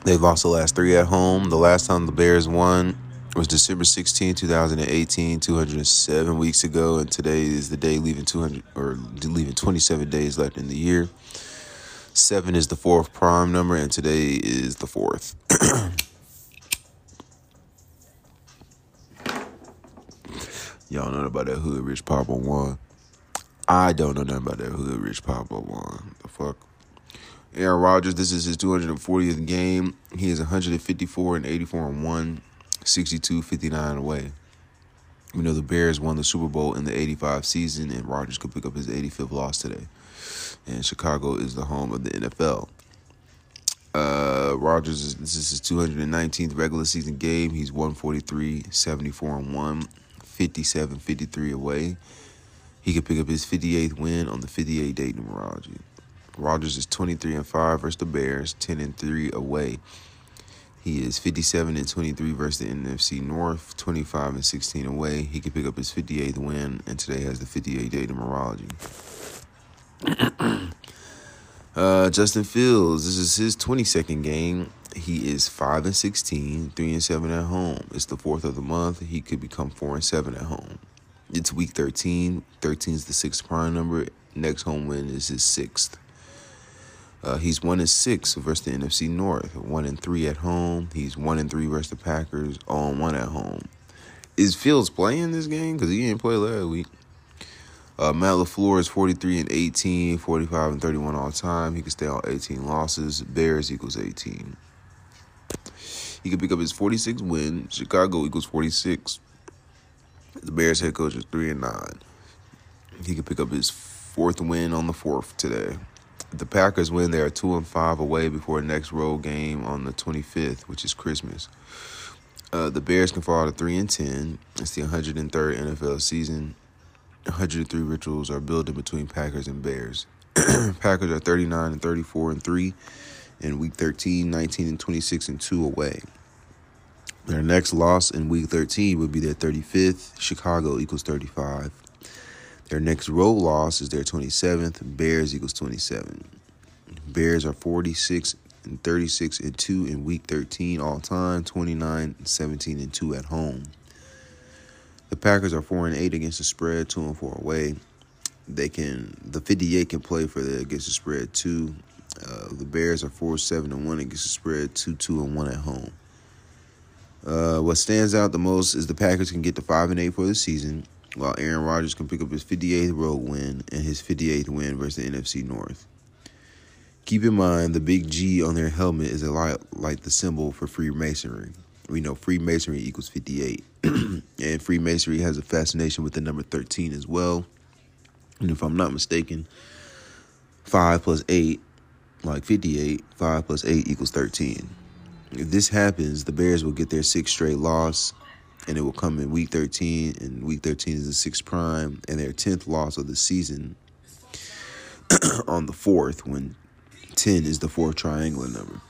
They've lost the last three at home. The last time the Bears won was December 16, 2018, 207 weeks ago, and today is the day leaving 200 or leaving 27 days left in the year. Seven is the fourth prime number, and today is the fourth. Y'all know about that Hood Rich Papa one. I don't know nothing about that Hood Rich Papa one. The fuck. Aaron Rodgers, this is his 240th game. He is 154 and 84 and 1 62 59 away. We know the Bears won the Super Bowl in the 85 season, and Rodgers could pick up his 85th loss today. And Chicago is the home of the NFL. Uh, Rodgers, is, this is his 219th regular season game. He's 143, 74 and 1, 57 53 away. He could pick up his 58th win on the 58 day numerology. Rodgers is 23 and 5 versus the Bears, 10 and 3 away. He is 57 and 23 versus the NFC North, 25 and 16 away. He could pick up his 58th win, and today has the 58 day numerology. uh, Justin Fields, this is his 22nd game. He is 5 and 16, 3 and 7 at home. It's the fourth of the month. He could become 4 and 7 at home. It's week 13. 13 is the sixth prime number. Next home win is his sixth. Uh, he's one and six versus the NFC North. One and three at home. He's one and three versus the Packers. All one at home. Is Fields playing this game? Because he didn't play last week. Uh, Matt LaFleur is 43 and 18, 45 and 31 all time. He can stay on 18 losses. Bears equals 18. He could pick up his 46 win. Chicago equals 46. The Bears head coach is 3 and 9. He could pick up his fourth win on the fourth today the Packers win, they are two and five away before next road game on the 25th, which is Christmas. Uh, the Bears can fall to three and ten. It's the 103rd NFL season. 103 rituals are building between Packers and Bears. Packers are 39 and 34 and three in Week 13, 19 and 26 and two away. Their next loss in Week 13 would be their 35th. Chicago equals 35. Their next road loss is their 27th. Bears equals 27. Bears are 46 and 36 and 2 in week 13 all time, 29 and 17 and 2 at home. The Packers are 4 and 8 against the spread, 2 and 4 away. They can the 58 can play for the against the spread too. Uh, the Bears are 4 7 and 1 against the spread, 2 2 and 1 at home. Uh, what stands out the most is the Packers can get to five and eight for the season, while Aaron Rodgers can pick up his 58th road win and his 58th win versus the NFC North. Keep in mind the big G on their helmet is a lot like the symbol for Freemasonry. We know Freemasonry equals 58, and Freemasonry has a fascination with the number 13 as well. And if I'm not mistaken, 5 plus 8, like 58, 5 plus 8 equals 13. If this happens, the Bears will get their sixth straight loss, and it will come in week 13, and week 13 is the sixth prime, and their 10th loss of the season on the fourth, when 10 is the fourth triangular number.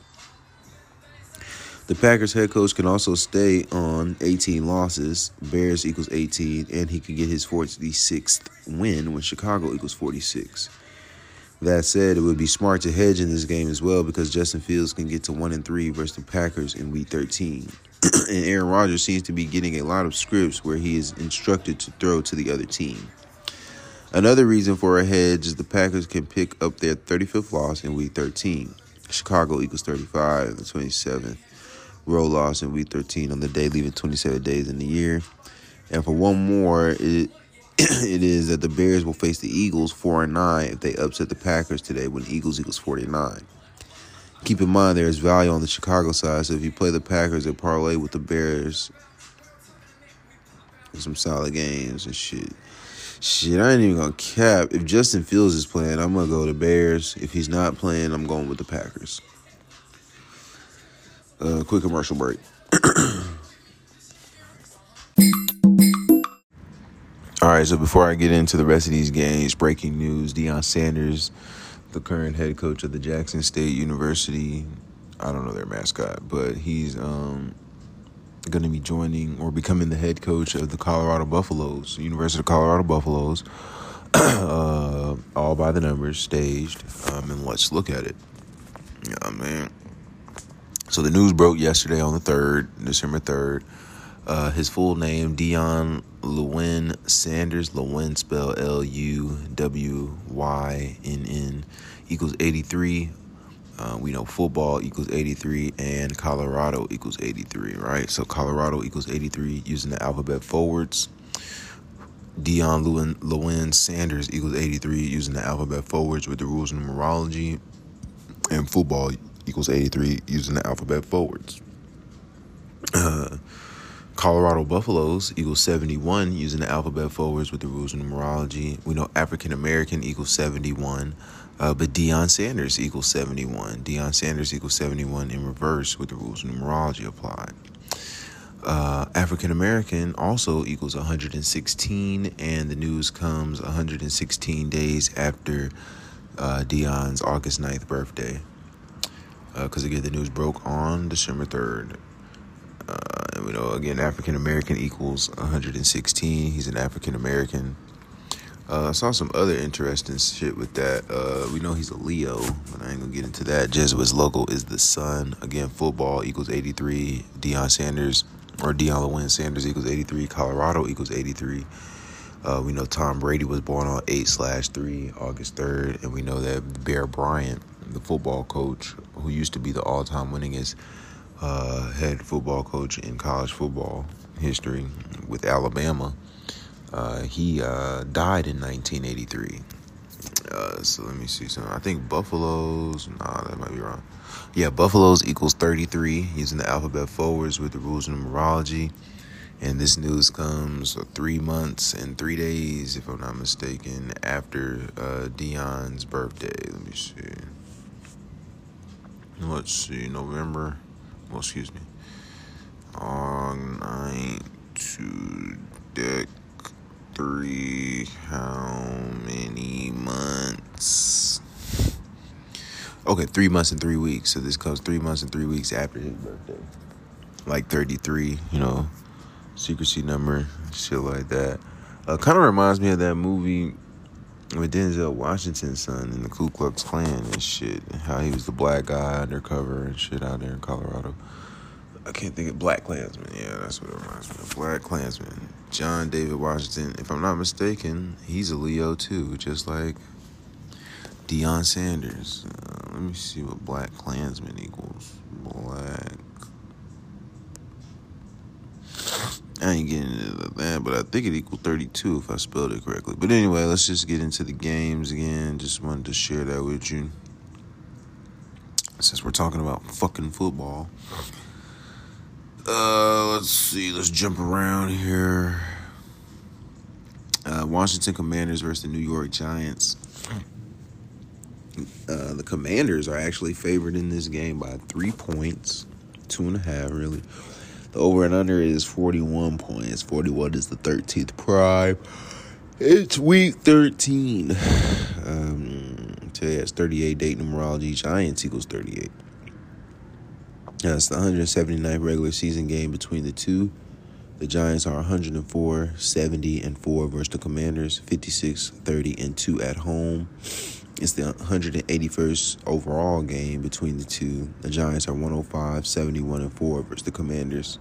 The Packers head coach can also stay on 18 losses. Bears equals 18, and he can get his 46th win when Chicago equals 46. That said, it would be smart to hedge in this game as well because Justin Fields can get to 1 and 3 versus the Packers in week 13. and Aaron Rodgers seems to be getting a lot of scripts where he is instructed to throw to the other team. Another reason for a hedge is the Packers can pick up their 35th loss in week 13. Chicago equals 35 the 27th road loss in week 13 on the day leaving 27 days in the year. And for one more, it it is that the Bears will face the Eagles 4 and 9 if they upset the Packers today when Eagles equals 49. Keep in mind there is value on the Chicago side, so if you play the Packers and parlay with the Bears, some solid games and shit. Shit, I ain't even gonna cap. If Justin Fields is playing, I'm gonna go to Bears. If he's not playing, I'm going with the Packers. Uh, quick commercial break. All right, so before I get into the rest of these games, breaking news: Deion Sanders, the current head coach of the Jackson State University, I don't know their mascot, but he's um, going to be joining or becoming the head coach of the Colorado Buffaloes, University of Colorado Buffaloes, uh, all by the numbers, staged, um, and let's look at it. Yeah, man. So the news broke yesterday on the 3rd, December 3rd. Uh, his full name, Deion Luwynn Sanders. Luwynn spell L U W Y N N equals 83. Uh, we know football equals 83 and Colorado equals 83, right? So Colorado equals 83 using the alphabet forwards. Deion Luwynn, Luwynn Sanders equals 83 using the alphabet forwards with the rules of numerology. And football equals 83 using the alphabet forwards. Uh, Colorado Buffaloes equals 71 using the alphabet forwards with the rules of numerology. We know African American equals 71, uh, but Deion Sanders equals 71. Deion Sanders equals 71 in reverse with the rules of numerology applied. Uh, African American also equals 116, and the news comes 116 days after uh, Deion's August 9th birthday because uh, again the news broke on December 3rd. We know again African American equals 116. He's an African American. Uh, I saw some other interesting shit with that. Uh, we know he's a Leo, but I ain't gonna get into that. Jesuits local is the sun. Again, football equals 83. Deion Sanders or Deion Luwynn Sanders equals 83. Colorado equals 83. Uh, we know Tom Brady was born on 8 slash 3, August 3rd, and we know that Bear Bryant the football coach who used to be the all-time winningest uh, head football coach in college football history with Alabama. Uh, he uh, died in 1983. Uh, so let me see something. I think Buffaloes. Nah, that might be wrong. Yeah, Buffaloes equals 33 using the alphabet forwards with the rules of numerology. And this news comes three months and three days, if I'm not mistaken, after uh, Deion's birthday. Let me see let's see, November, well, excuse me, on nine to deck three, how many months? Okay, three months and three weeks. So this comes three months and three weeks after his birthday. Like 33, you know, secrecy number, shit like that. Uh, kind of reminds me of that movie with Denzel Washington's son in the Ku Klux Klan and shit. How he was the black guy undercover and shit out there in Colorado. I can't think of Black Klansman. Yeah, that's what it reminds me of. Black Klansman. John David Washington. If I'm not mistaken, he's a Leo too, just like Deion Sanders. Uh, let me see what Black Klansman equals. Black I ain't getting into that, but I think it equaled 32 if I spelled it correctly. But anyway, let's just get into the games again. Just wanted to share that with you. Since we're talking about fucking football. Uh, let's see. Let's jump around here. Uh, Washington Commanders versus the New York Giants. Uh, the Commanders are actually favored in this game by three points, two and a half, really. The over and under is 41 points. 41 is the 13th prime. It's week 13. Um, today it's 38 date numerology. Giants equals 38. That's the 179th regular season game between the two. The Giants are 104, 70, and 4 versus the Commanders, 56, 30, and 2 at home. It's the 181st overall game between the two. The Giants are 105, 71, and 4 versus the Commanders.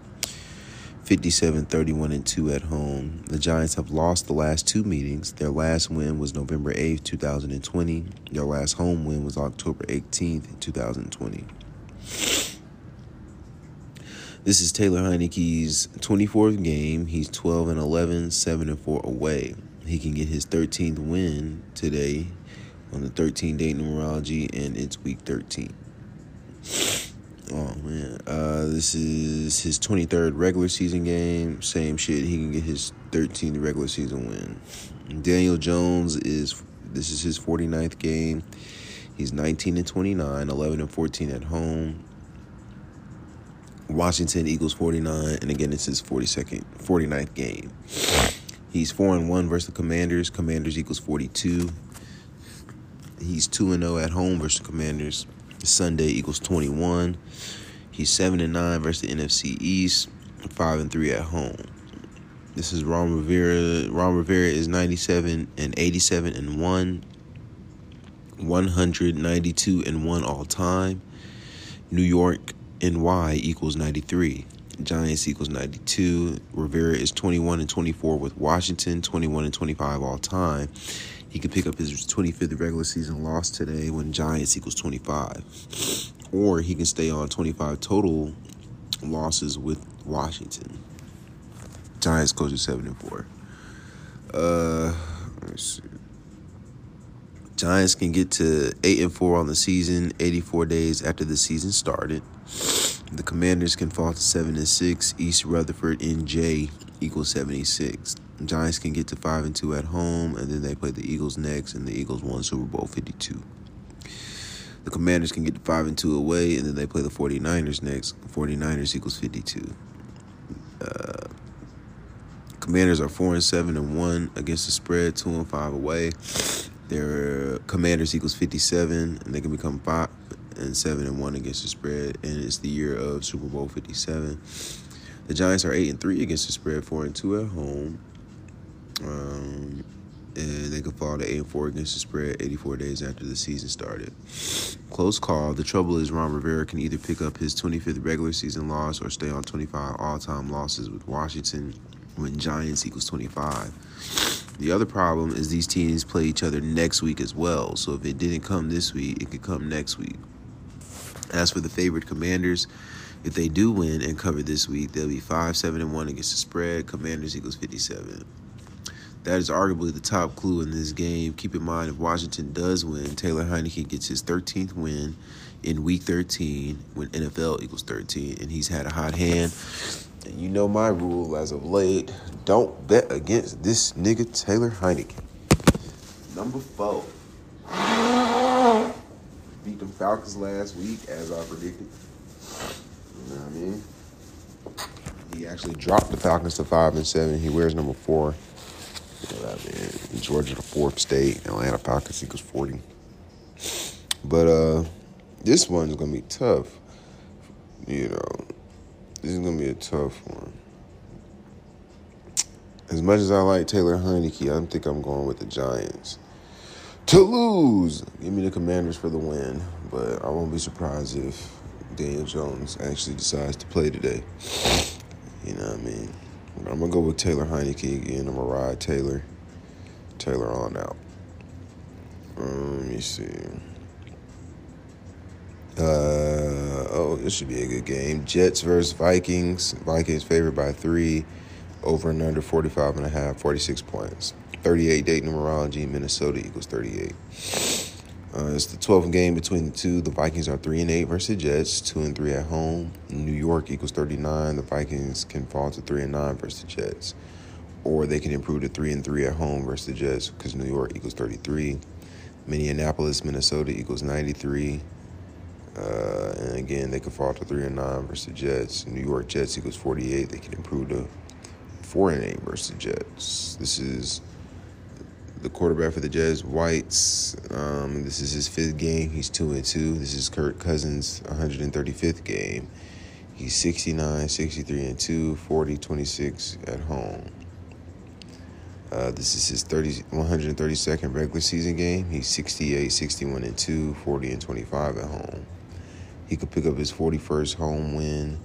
57 31 and 2 at home. The Giants have lost the last two meetings. Their last win was November 8th, 2020. Their last home win was October 18th, 2020. This is Taylor Heinicke's 24th game. He's 12 and 11, 7 and 4 away. He can get his 13th win today on the 13 day numerology, and it's week 13. Oh man, uh, this is his 23rd regular season game. Same shit. He can get his 13th regular season win. Daniel Jones is this is his 49th game. He's 19 and 29, 11 and 14 at home. Washington Eagles 49, and again it's his 42nd, 49th game. He's 4 and 1 versus the Commanders. Commanders equals 42. He's 2 and 0 at home versus the Commanders. Sunday equals 21. He's 7 and 9 versus the NFC East, 5 and 3 at home. This is Ron Rivera. Ron Rivera is 97 and 87 and 1. 192 and 1 all time. New York NY equals 93. Giants equals 92. Rivera is 21 and 24 with Washington, 21 and 25 all time. He could pick up his 25th regular season loss today when Giants equals 25. Or he can stay on 25 total losses with Washington. Giants goes to 7 and 4. Uh, let's see. Giants can get to 8 and 4 on the season 84 days after the season started. The Commanders can fall to 7 and 6. East Rutherford NJ equals 76. Giants can get to 5 and 2 at home, and then they play the Eagles next, and the Eagles won Super Bowl 52. The Commanders can get to 5 and 2 away, and then they play the 49ers next. 49ers equals 52. Uh, Commanders are 4 and 7 and 1 against the spread, 2 and 5 away. Their Commanders equals 57, and they can become 5 and 7 and 1 against the spread, and it's the year of Super Bowl 57. The Giants are 8 and 3 against the spread, 4 and 2 at home. Um, and they could fall to 8 and 4 against the spread 84 days after the season started. Close call. The trouble is Ron Rivera can either pick up his 25th regular season loss or stay on 25 all time losses with Washington when Giants equals 25. The other problem is these teams play each other next week as well. So if it didn't come this week, it could come next week. As for the favored Commanders, if they do win and cover this week, they'll be 5 7 and 1 against the spread. Commanders equals 57. That is arguably the top clue in this game. Keep in mind, if Washington does win, Taylor Heinicke gets his 13th win in Week 13 when NFL equals 13, and he's had a hot hand. And you know my rule as of late: don't bet against this nigga Taylor Heinicke. Number four. Beat them Falcons last week, as I predicted. You know what I mean? He actually dropped the Falcons to five and seven. He wears number four. You know what I mean? Georgia, the fourth state. Atlanta Falcons equals 40. But uh, this one's to be tough. You know, this is to be a tough one. As much as I like Taylor Heinicke, I don't think I'm going with the Giants. To lose, give me the Commanders for the win. But I won't be surprised if Daniel Jones actually decides to play today. You know what I mean? I'm gonna go with Taylor Heinicke again. I'm gonna ride Taylor. Taylor on out. Um, let me see. Uh, oh, this should be a good game. Jets versus Vikings. Vikings favored by three. Over and under 45 and a half, 46 points. 38 date numerology, Minnesota equals 38. Uh, it's the 12th game between the two. The Vikings are 3 and 8 versus the Jets, 2 and 3 at home. New York equals 39. The Vikings can fall to 3 and 9 versus the Jets. Or they can improve to 3 and 3 at home versus the Jets because New York equals 33. Minneapolis, Minnesota equals 93. Uh, and again, they could fall to 3 and 9 versus the Jets. New York Jets equals 48. They can improve to 4 and 8 versus the Jets. This is the quarterback for the Jets, Whites. Um, this is his fifth game. He's two and two. This is Kirk Cousins' 135th game. He's 69, 63 and 2, 40, 26 at home. Uh, this is his 30, 132nd regular season game. He's 68, 61 and 2, 40 and 25 at home. He could pick up his 41st home win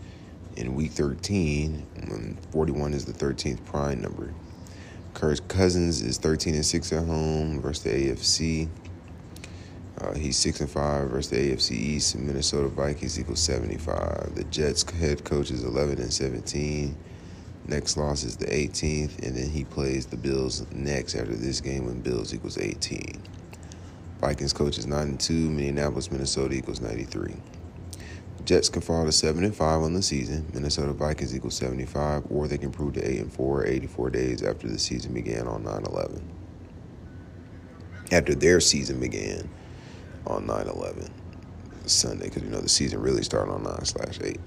in week 13 when 41 is the 13th prime number. Kirk Cousins is 13 and 6 at home versus the AFC. Uh, he's 6 and 5 versus the AFC East. Minnesota Vikings equals 75. The Jets head coach is 11 and 17. Next loss is the 18th, and then he plays the Bills next after this game when Bills equals 18. Vikings coach is 9 and 2. Minneapolis, Minnesota equals 93. Jets can fall to seven and five on the season. Minnesota Vikings equals 75, or they can prove to eight and four, 84 days after the season began on 9/11. After their season began on 9/11 Sunday, because you know the season really started on 9 slash 8.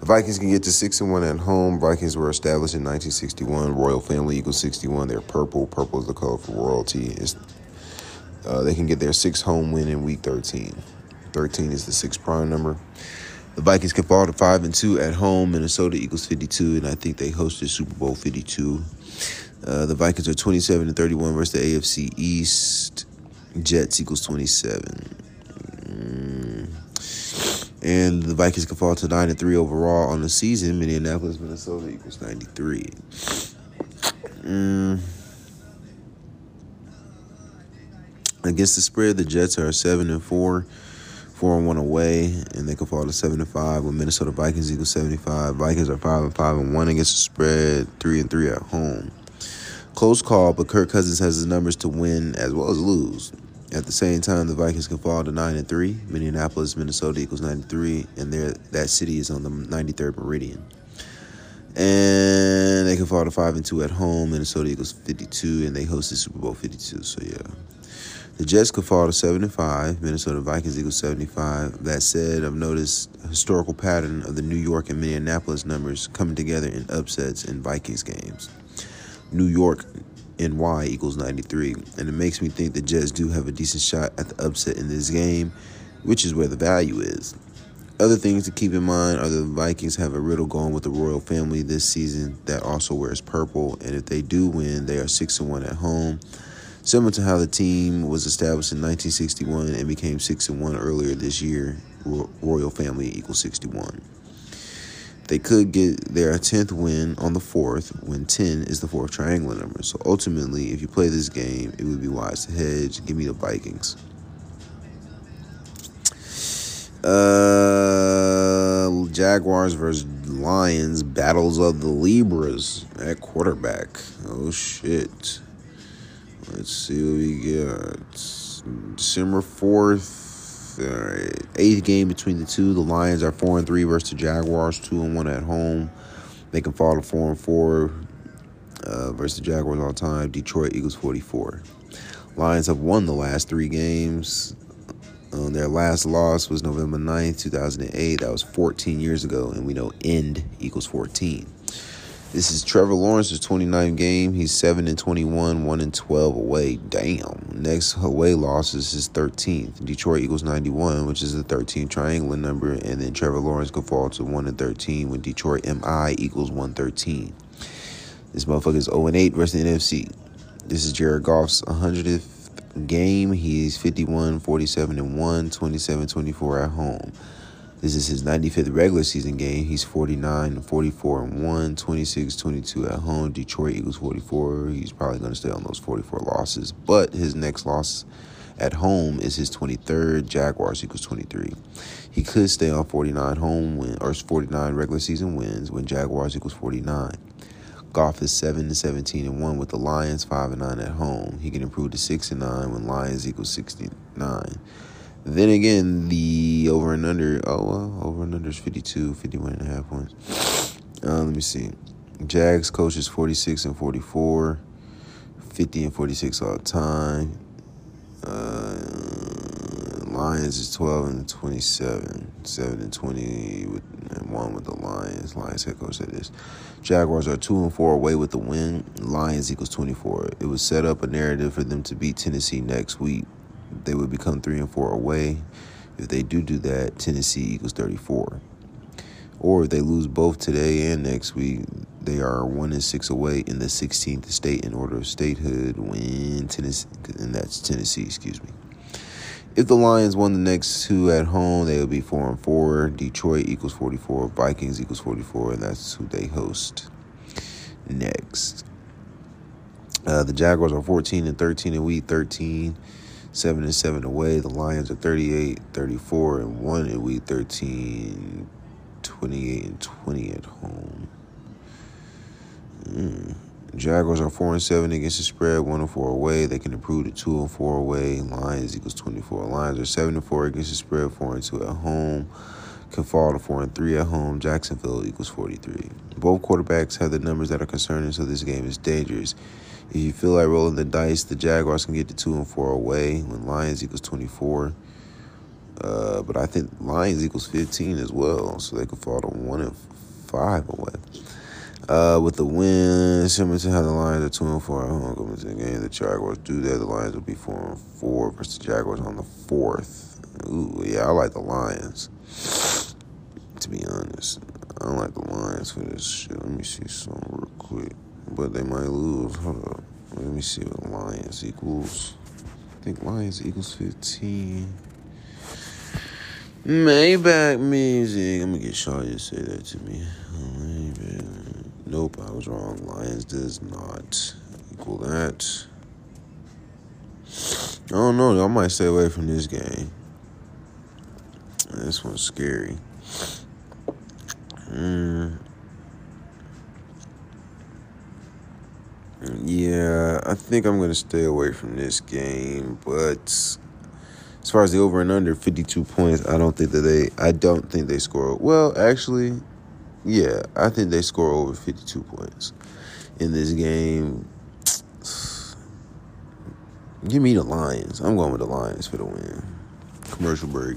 The Vikings can get to six and one at home. Vikings were established in 1961. Royal family equals 61. They're purple. Purple is the color for royalty. It's, uh, they can get their sixth home win in week 13. 13 is the sixth prime number. The Vikings can fall to five and two at home. Minnesota equals 52, and I think they hosted Super Bowl 52. Uh, the Vikings are 27 and 31 versus the AFC East. Jets equals 27. Mm. And the Vikings can fall to 9 and 3 overall on the season. Minneapolis, Minnesota equals 93. Mm. Against the spread, the Jets are 7 and 4 four and one away, and they can fall to seven and five. With Minnesota Vikings equals seventy five. Vikings are five and five and one against the spread, three and three at home. Close call, but Kirk Cousins has the numbers to win as well as lose. At the same time, the Vikings can fall to nine and three. Minneapolis, Minnesota equals ninety three, and there that city is on the ninety third meridian. And they can fall to five and two at home. Minnesota equals fifty two, and they hosted Super Bowl fifty two. So yeah. The Jets could fall to 75. Minnesota Vikings equals 75. That said, I've noticed a historical pattern of the New York and Minneapolis numbers coming together in upsets in Vikings games. New York NY equals 93, and it makes me think the Jets do have a decent shot at the upset in this game, which is where the value is. Other things to keep in mind are the Vikings have a riddle going with the royal family this season that also wears purple, and if they do win, they are 6 and 1 at home Similar to how the team was established in 1961 and became 6 and 1 earlier this year, Royal Family equals 61. They could get their 10th win on the 4th when 10 is the fourth triangular number. So ultimately, if you play this game, it would be wise to hedge. Give me the Vikings. Uh, Jaguars versus Lions, battles of the Libras at quarterback. Oh shit. Let's see what we got. December 4th, uh, eighth game between the two. The Lions are 4 and 3 versus the Jaguars, 2 and 1 at home. They can fall to 4 and 4 uh, versus the Jaguars all time. Detroit Eagles 44. Lions have won the last three games. Um, their last loss was November 9th, 2008. That was 14 years ago, and we know end equals 14. This is Trevor Lawrence's 29th game. He's 7 and 21, 1 and 12 away. Damn. Next away loss is his 13th. Detroit Eagles 91, which is the 13th triangular number. And then Trevor Lawrence could fall to 1 and 13 when Detroit MI equals 113. This motherfucker is 0 and 8 versus the NFC. This is Jared Goff's 100th game. He's 51, 47 and 1, 27 24 at home. This is his 95th regular season game. He's 49, 44, and 1, 26, 22 at home. Detroit Eagles 44. He's probably going to stay on those 44 losses. But his next loss at home is his 23rd. Jaguars equals 23. He could stay on 49 home win or 49 regular season wins when Jaguars equals 49. Goff is seven and seventeen and one with the Lions, five and nine at home. He can improve to six and nine when Lions equals sixty nine. Then again, the over and under, oh, well, over and under is 52, 51 and a half points. Uh, let me see. Jags coach is 46 and 44, 50 and 46 all time. Uh, Lions is 12 and 27, 7 and 20 with, and 1 with the Lions. Lions head coach said this. Jaguars are 2 and 4 away with the win. Lions equals 24. It was set up a narrative for them to beat Tennessee next week they would become three and four away. If they do do that, Tennessee equals 34. Or if they lose both today and next week, they are one and six away in the 16th state in order of statehood. Win Tennessee, and that's Tennessee. Excuse me. If the Lions won the next two at home, they would be four and four. Detroit equals 44. Vikings equals 44, and that's who they host next. Uh, the Jaguars are 14 and 13 in week 13. 7 and 7 away. The Lions are 38, 34 and 1 in week 13, 28 and 20 at home. Mm. Jaguars are 4 and 7 against the spread, 1 and 4 away. They can improve to 2 and 4 away. Lions equals 24. Lions are 7 and 4 against the spread, 4 and 2 at home. Can fall to 4 and 3 at home. Jacksonville equals 43. Both quarterbacks have the numbers that are concerning, so this game is dangerous. If you feel like rolling the dice, the Jaguars can get to two and four away when Lions equals 24. Uh, but I think Lions equals 15 as well, so they could fall to one and five away. Uh, with the win, similar to how the Lions are two and four at home coming to the game, the Jaguars do that. The Lions will be four and four versus the Jaguars on the fourth. Ooh, yeah, I like the Lions. To be honest, I like the Lions for this shit. Let me see something real quick but they might lose. Hold up. Let me see what Lions equals. I think Lions equals 15. Maybach music. I'm gonna get Shaw to say that to me. Nope, I was wrong. Lions does not equal that. I don't know. I might stay away from this game. This one's scary. Mm. Yeah, I think I'm going to stay away from this game, but as far as the over and under 52 points, I don't think that they I don't think they score. Well, actually, yeah, I think they score over 52 points in this game. Give me the Lions. I'm going with the Lions for the win. Commercial break.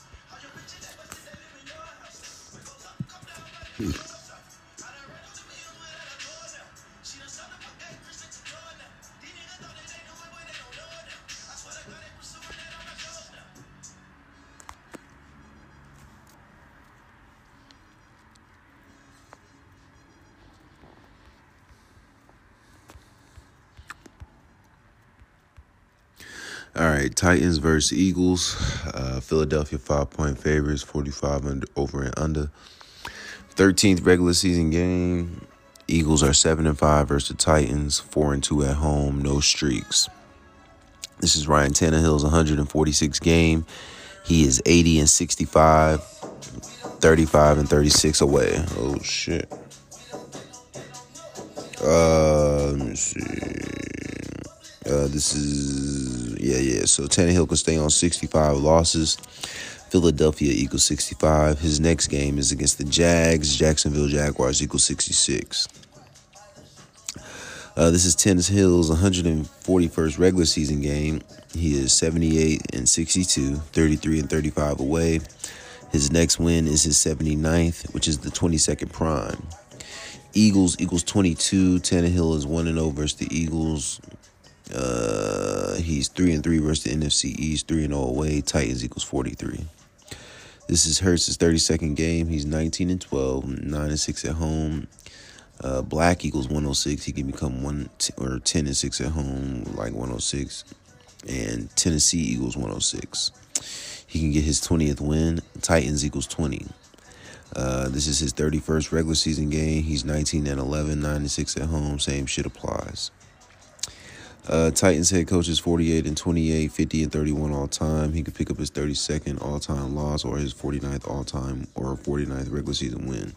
Titans versus Eagles. Uh, Philadelphia five point favorites, 45 under, over and under. 13th regular season game. Eagles are 7 and 5 versus the Titans, 4 and 2 at home, no streaks. This is Ryan Tannehill's 146 game. He is 80 and 65, 35 and 36 away. Oh shit. Uh, let me see. Uh, this is yeah, yeah. So Tannehill can stay on 65 losses. Philadelphia equals 65. His next game is against the Jags. Jacksonville Jaguars equals 66. Uh, this is Tannehill's 141st regular season game. He is 78 and 62, 33 and 35 away. His next win is his 79th, which is the 22nd prime. Eagles equals 22. Tannehill is 1 and 0 versus the Eagles Uh, he's three and three versus the NFC East, three and zero away. Titans equals forty three. This is Hurts' 32nd game. He's 19 and 12, 9 and 6 at home. Uh, Black equals 106. He can become one t- or 10 and 6 at home, like 106. And Tennessee equals 106. He can get his 20th win. Titans equals 20. Uh, this is his 31st regular season game. He's 19 and 11, 9 and 6 at home. Same shit applies. Uh, Titans head coach is 48 and 28, 50 and 31 all time. He could pick up his 32nd all time loss or his 49th all time or 49th regular season win.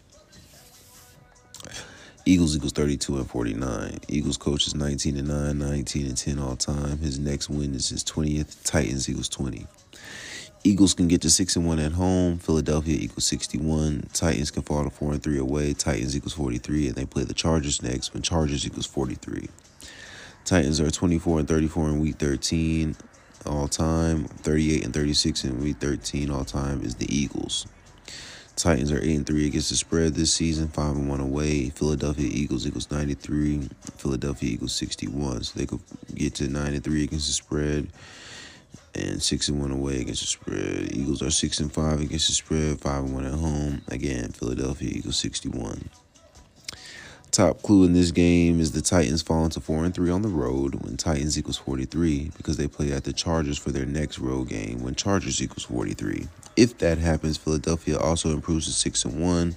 Eagles equals 32 and 49. Eagles coach is 19 and 9, 19 and 10 all time. His next win is his 20th. Titans equals 20. Eagles can get to 6 and 1 at home. Philadelphia equals 61. Titans can fall to 4 and 3 away. Titans equals 43 and they play the Chargers next when Chargers equals 43. Titans are 24 and 34 in week 13 all time. 38 and 36 in week 13 all time is the Eagles. Titans are 8 and 3 against the spread this season, 5 and 1 away. Philadelphia Eagles equals 93. Philadelphia equals 61. So they could get to 9 and 3 against the spread and 6 and 1 away against the spread. Eagles are 6 and 5 against the spread, 5 and 1 at home. Again, Philadelphia Eagles 61. Top clue in this game is the Titans falling to 4 and 3 on the road when Titans equals 43 because they play at the Chargers for their next road game when Chargers equals 43. If that happens, Philadelphia also improves to 6 and 1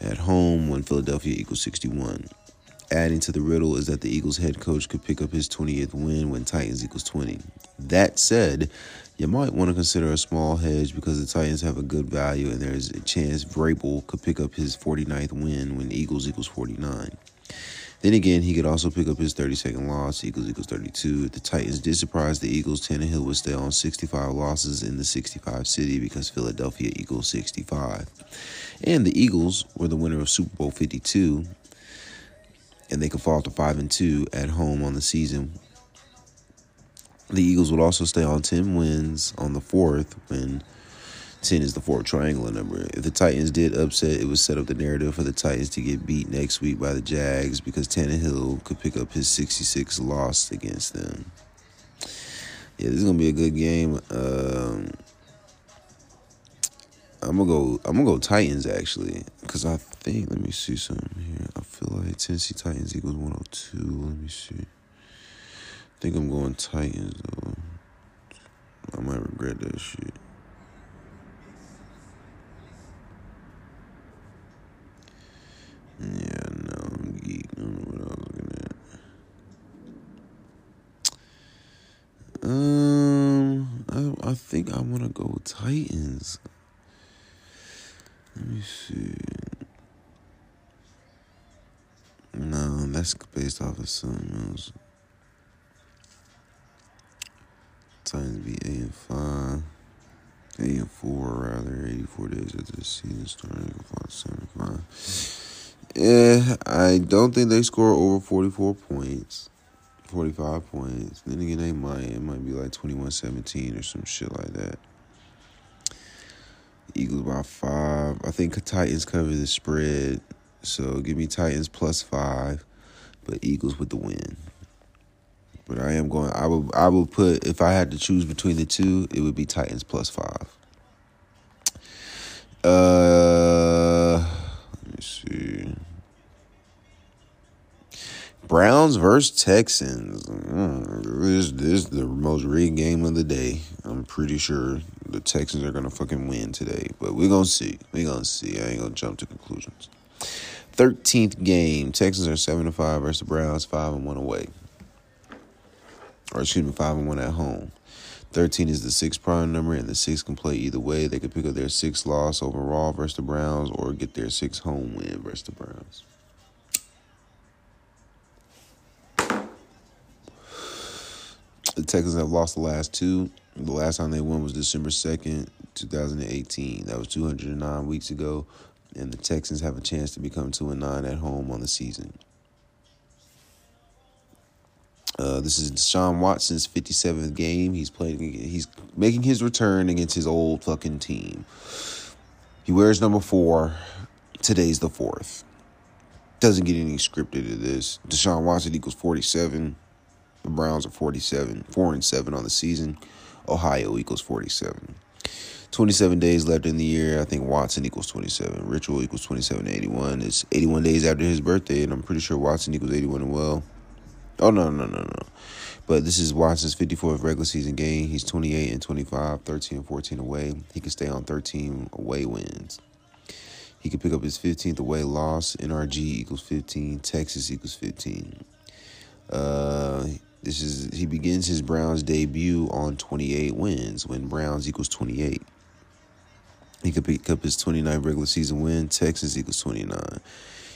at home when Philadelphia equals 61. Adding to the riddle is that the Eagles head coach could pick up his 20th win when Titans equals 20. That said, you might want to consider a small hedge because the Titans have a good value and there's a chance Vrabel could pick up his 49th win when Eagles equals 49. Then again, he could also pick up his 32nd loss. Eagles equals 32. If the Titans did surprise the Eagles, Tannehill would stay on 65 losses in the 65 city because Philadelphia equals 65. And the Eagles were the winner of Super Bowl 52, and they could fall to 5 and 2 at home on the season the Eagles would also stay on 10 wins on the fourth when 10 is the fourth triangular number. If the Titans did upset, it would set up the narrative for the Titans to get beat next week by the Jags because Tannehill could pick up his 66 loss against them. Yeah, this is gonna be a good game. Um, I'm gonna go. I'm gonna go Titans actually, because I think. Let me see something here. I feel like Tennessee Titans equals 102. Let me see think I'm going Titans though. I might regret that shit. Yeah, no, I'm geek. I don't know what I was looking at. Um, I I think I want to go Titans. Let me see. No, that's based off of something else. Titans be eight and five, eight and four rather, eighty four after the starting. Yeah, eh, I don't think they score over forty four points. 45 points. Then again, they might. It might be like 21 17 or some shit like that. Eagles by five. I think Titans cover the spread. So give me Titans plus five, but Eagles with the win. But I am going. I will. I will put if I had to choose between the two, it would be Titans plus five. Uh, let me see. Browns versus Texans. Mm, this, this is the most rigged game of the day. I'm pretty sure the Texans are gonna fucking win today, but we're gonna see. We're gonna see. I ain't gonna jump to conclusions. Thirteenth game. Texans are seven to five versus the Browns, five and one away or excuse me, five and one at home. 13 is the six prime number, and the six can play either way. They could pick up their sixth loss overall versus the Browns or get their sixth home win versus the Browns. The Texans have lost the last two. The last time they won was December 2nd, 2018. That was 209 weeks ago. And the Texans have a chance to become 2 and 9 at home on the season. Uh, this is Deshaun Watson's 57th game. He's playing. He's making his return against his old fucking team. He wears number four. Today's the fourth. Doesn't get any scripted to this. Deshaun Watson equals 47. The Browns are 47, 4 and 7 on the season. Ohio equals 47. 27 days left in the year. I think Watson equals 27. Ritual equals 27 to 81. It's 81 days after his birthday, and I'm pretty sure Watson equals 81 as well. Oh, no, no, no, no. But this is Watson's 54th regular season game. He's 28 and 25, 13 and 14 away. He can stay on 13 away wins. He could pick up his 15th away loss. NRG equals 15. Texas equals 15. Uh, this is he begins his Browns debut on 28 wins when Browns equals 28. He could pick up his 29 regular season win. Texas equals 29.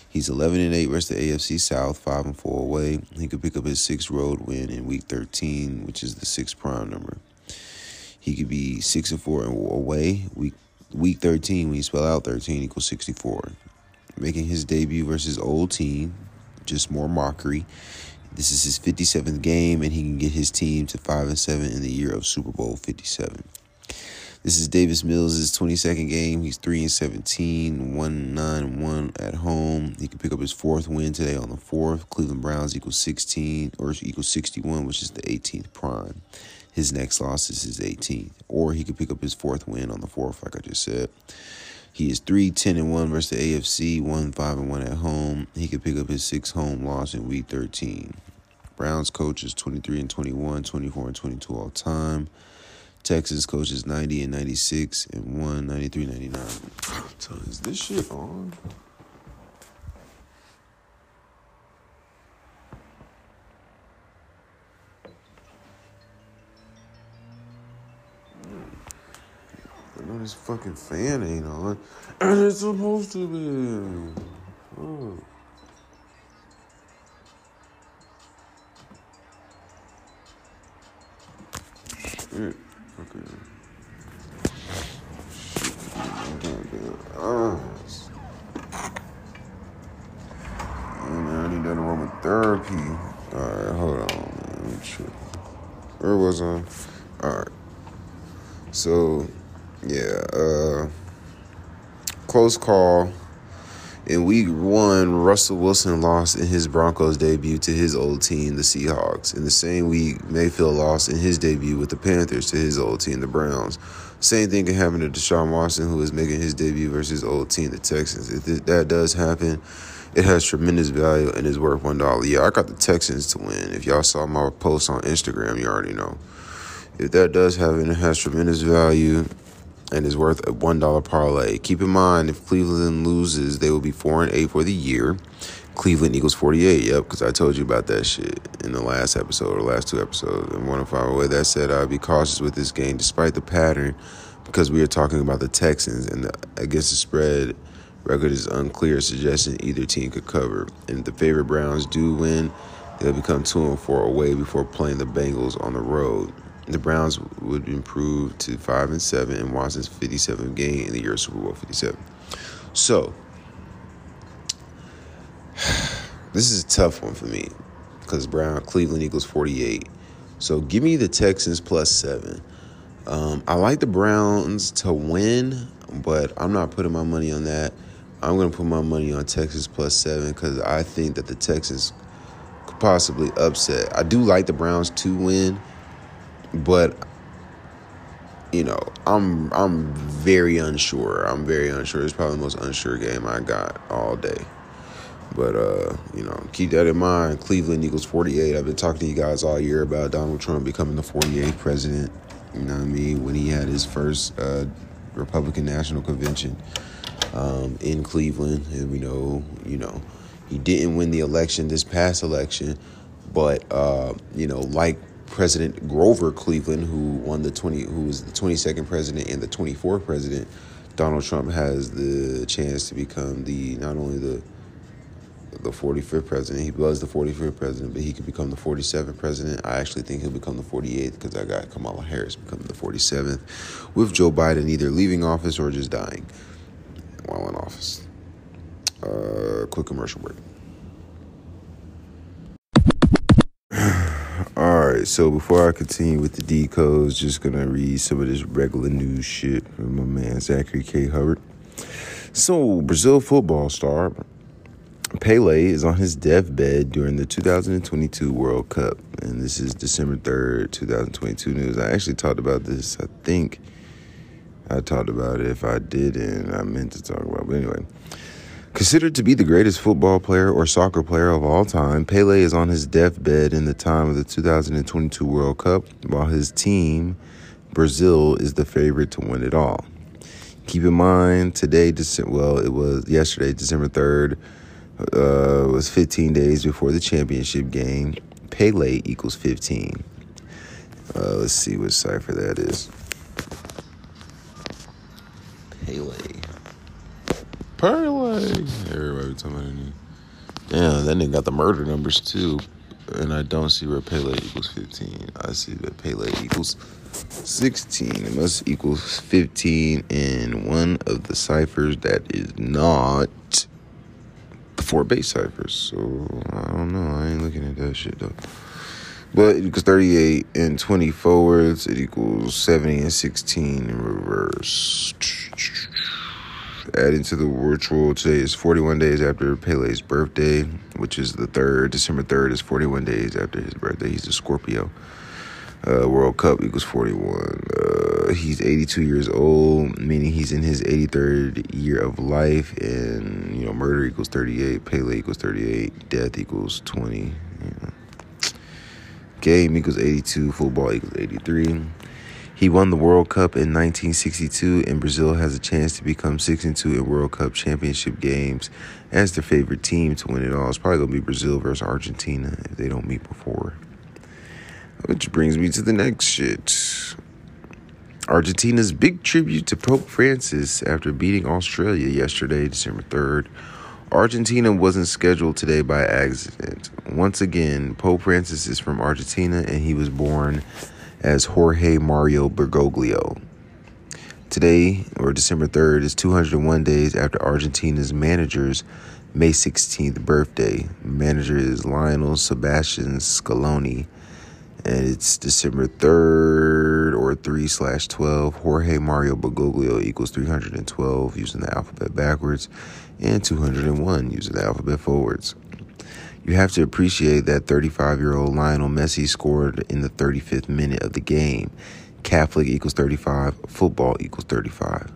He's 11 and 8 versus the AFC South, 5 and 4 away. He could pick up his sixth road win in week 13, which is the sixth prime number. He could be 6 and 4 away. Week week 13, when you spell out 13, equals 64. Making his debut versus old team, just more mockery. This is his 57th game, and he can get his team to 5 and 7 in the year of Super Bowl 57. This is Davis Mills' 22nd game. He's 3 and 17, 1 9 1 at home. He can pick up his fourth win today on the 4th. Cleveland Browns equals 16 or equals 61, which is the 18th prime. His next loss is his 18th. Or he could pick up his fourth win on the 4th, like I just said. He is 3 10 and 1 versus the AFC, 1 5 and 1 at home. He could pick up his sixth home loss in week 13. Browns coach is 23 and 21, 24 and 22 all time. Texas coaches 90 and 96 and 1 93 99. So is this shit on? I know this fucking fan ain't on. And it's supposed to be. Oh. Shit. And I need that aromatherapy. Alright, hold on, man. Where was I? Alright. So, yeah, uh, close call. In week one, Russell Wilson lost in his Broncos debut to his old team, the Seahawks. In the same week, Mayfield lost in his debut with the Panthers to his old team, the Browns. Same thing can happen to Deshaun Watson, who is making his debut versus his old team, the Texans. If that does happen, it has tremendous value and is worth one dollar. Yeah, I got the Texans to win. If y'all saw my post on Instagram, you already know. If that does happen, it has tremendous value and is worth a one dollar parlay. Keep in mind, if Cleveland loses, they will be four and eight for the year. Cleveland equals forty eight. Yep, because I told you about that shit in the last episode or last two episodes. And one of five away. That said, I'll be cautious with this game, despite the pattern, because we are talking about the Texans and the, against the spread. Record is unclear, suggesting either team could cover. And if the favorite Browns do win, they'll become two and four away before playing the Bengals on the road. The Browns would improve to five and seven in Watson's 57th game in the year of Super Bowl 57. So, this is a tough one for me because Brown Cleveland equals 48. So give me the Texans plus seven. Um, I like the Browns to win, but I'm not putting my money on that. I'm going to put my money on Texas plus seven because I think that the Texans could possibly upset. I do like the Browns to win but you know, I'm I'm very unsure. I'm very unsure. It's probably the most unsure game I got all day. But uh, you know, keep that in mind. Cleveland Eagles 48. I've been talking to you guys all year about Donald Trump becoming the 48th president. You know what I mean? When he had his first uh, Republican National Convention um, in Cleveland, and we know, you know, he didn't win the election this past election, but uh, you know, like President Grover Cleveland, who won the 20, who was the 22nd president and the 24th president, Donald Trump has the chance to become the not only the the 45th president. He was the 45th president, but he could become the 47th president. I actually think he'll become the 48th because I got Kamala Harris becoming the 47th, with Joe Biden either leaving office or just dying while in office. Uh, quick commercial break. Right, so before I continue with the decodes, just gonna read some of this regular news shit from my man Zachary K. Hubbard. So, Brazil football star Pele is on his deathbed during the 2022 World Cup. And this is December 3rd, 2022 news. I actually talked about this, I think I talked about it. If I didn't, I meant to talk about it. But anyway, considered to be the greatest football player or soccer player of all time, Pele is on his deathbed in the time of the 2022 World Cup, while his team, Brazil, is the favorite to win it all. Keep in mind, today, well, it was yesterday, December 3rd, uh, was 15 days before the championship game. Pele equals 15. Uh, let's see what cipher that is. Pele. Pele. Everybody talking. Damn, that nigga got the murder numbers too. And I don't see where Pele equals 15. I see that Pele equals 16. It must equal 15 in one of the ciphers that is not the four base ciphers. So I don't know. I ain't looking at that shit though. But it equals 38 and 20 forwards. It equals 70 and 16 in reverse. Adding to the ritual, today is 41 days after Pele's birthday, which is the 3rd. December 3rd is 41 days after his birthday. He's a Scorpio. Uh, World Cup equals 41. Uh, he's 82 years old, meaning he's in his 83rd year of life. And, you know, murder equals 38, Pele equals 38, death equals 20. You know. Game equals 82. Football equals 83. He won the World Cup in 1962, and Brazil has a chance to become 6 and 2 in World Cup championship games as their favorite team to win it all. It's probably going to be Brazil versus Argentina if they don't meet before. Which brings me to the next shit. Argentina's big tribute to Pope Francis after beating Australia yesterday, December 3rd. Argentina wasn't scheduled today by accident. Once again, Pope Francis is from Argentina and he was born as Jorge Mario Bergoglio. Today, or December 3rd, is 201 days after Argentina's manager's May 16th birthday. Manager is Lionel Sebastian Scaloni, and it's December 3rd or 3 slash 12. Jorge Mario Bergoglio equals 312 using the alphabet backwards and 201 using the alphabet forwards. You have to appreciate that 35 year old Lionel Messi scored in the 35th minute of the game. Catholic equals 35, football equals 35.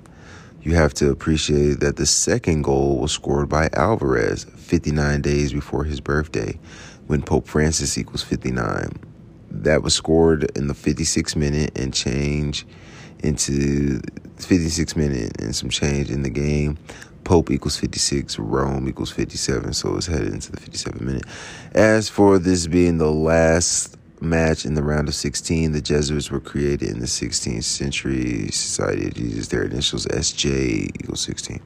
You have to appreciate that the second goal was scored by Alvarez 59 days before his birthday, when Pope Francis equals 59. That was scored in the 56 minute and change into 56 minute and some change in the game. Pope equals 56, Rome equals 57, so it's headed into the 57 minute. As for this being the last match in the round of 16, the Jesuits were created in the 16th century. Society of Jesus, their initials SJ equals 16.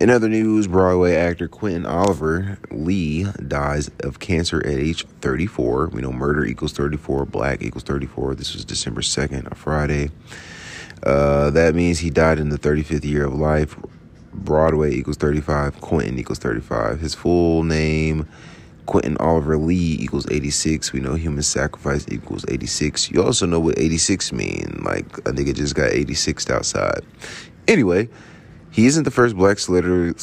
In other news, Broadway actor Quentin Oliver Lee dies of cancer at age 34. We know murder equals 34, black equals 34. This was December 2nd, a Friday. Uh, that means he died in the 35th year of life. Broadway equals 35. Quentin equals 35. His full name, Quentin Oliver Lee equals 86. We know human sacrifice equals 86. You also know what 86 mean. Like a nigga just got 86 outside. Anyway, he isn't the first black celebrity.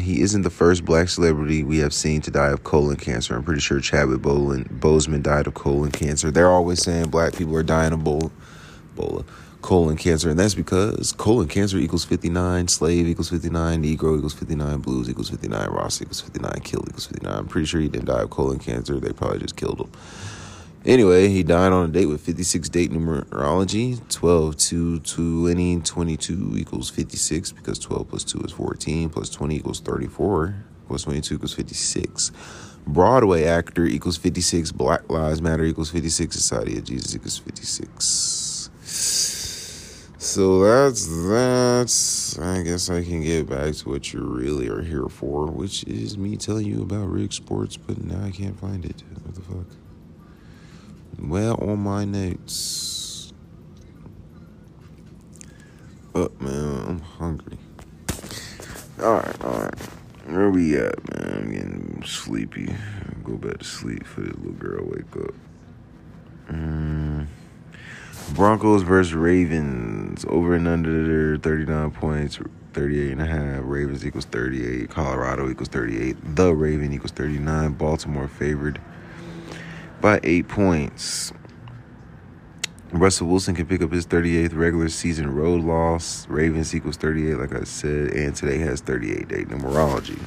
He isn't the first black celebrity we have seen to die of colon cancer. I'm pretty sure Chadwick Boseman died of colon cancer. They're always saying black people are dying of Bola colon cancer, and that's because colon cancer equals 59, slave equals 59, Negro equals 59, blues equals 59, Ross equals 59, kill equals 59. I'm pretty sure he didn't die of colon cancer. They probably just killed him. Anyway, he died on a date with 56 date numerology. 12 to 20, 22 equals 56 because 12 plus 2 is 14, plus 20 equals 34, plus 22 equals 56. Broadway actor equals 56, Black Lives Matter equals 56, Society of Jesus equals 56. So that's that. I guess I can get back to what you really are here for, which is me telling you about Rig Sports, but now I can't find it. What the fuck? Well, on my notes. Oh, man, I'm hungry. Alright, alright. Where we at, man? I'm getting sleepy. I'll go back to sleep for this little girl wake up. Mm. Broncos versus Ravens. Over and under 39 points. 38 and a half. Ravens equals 38. Colorado equals 38. The Raven equals 39. Baltimore favored by eight points. Russell Wilson can pick up his 38th regular season road loss. Ravens equals 38, like I said, and today has 38 day numerology.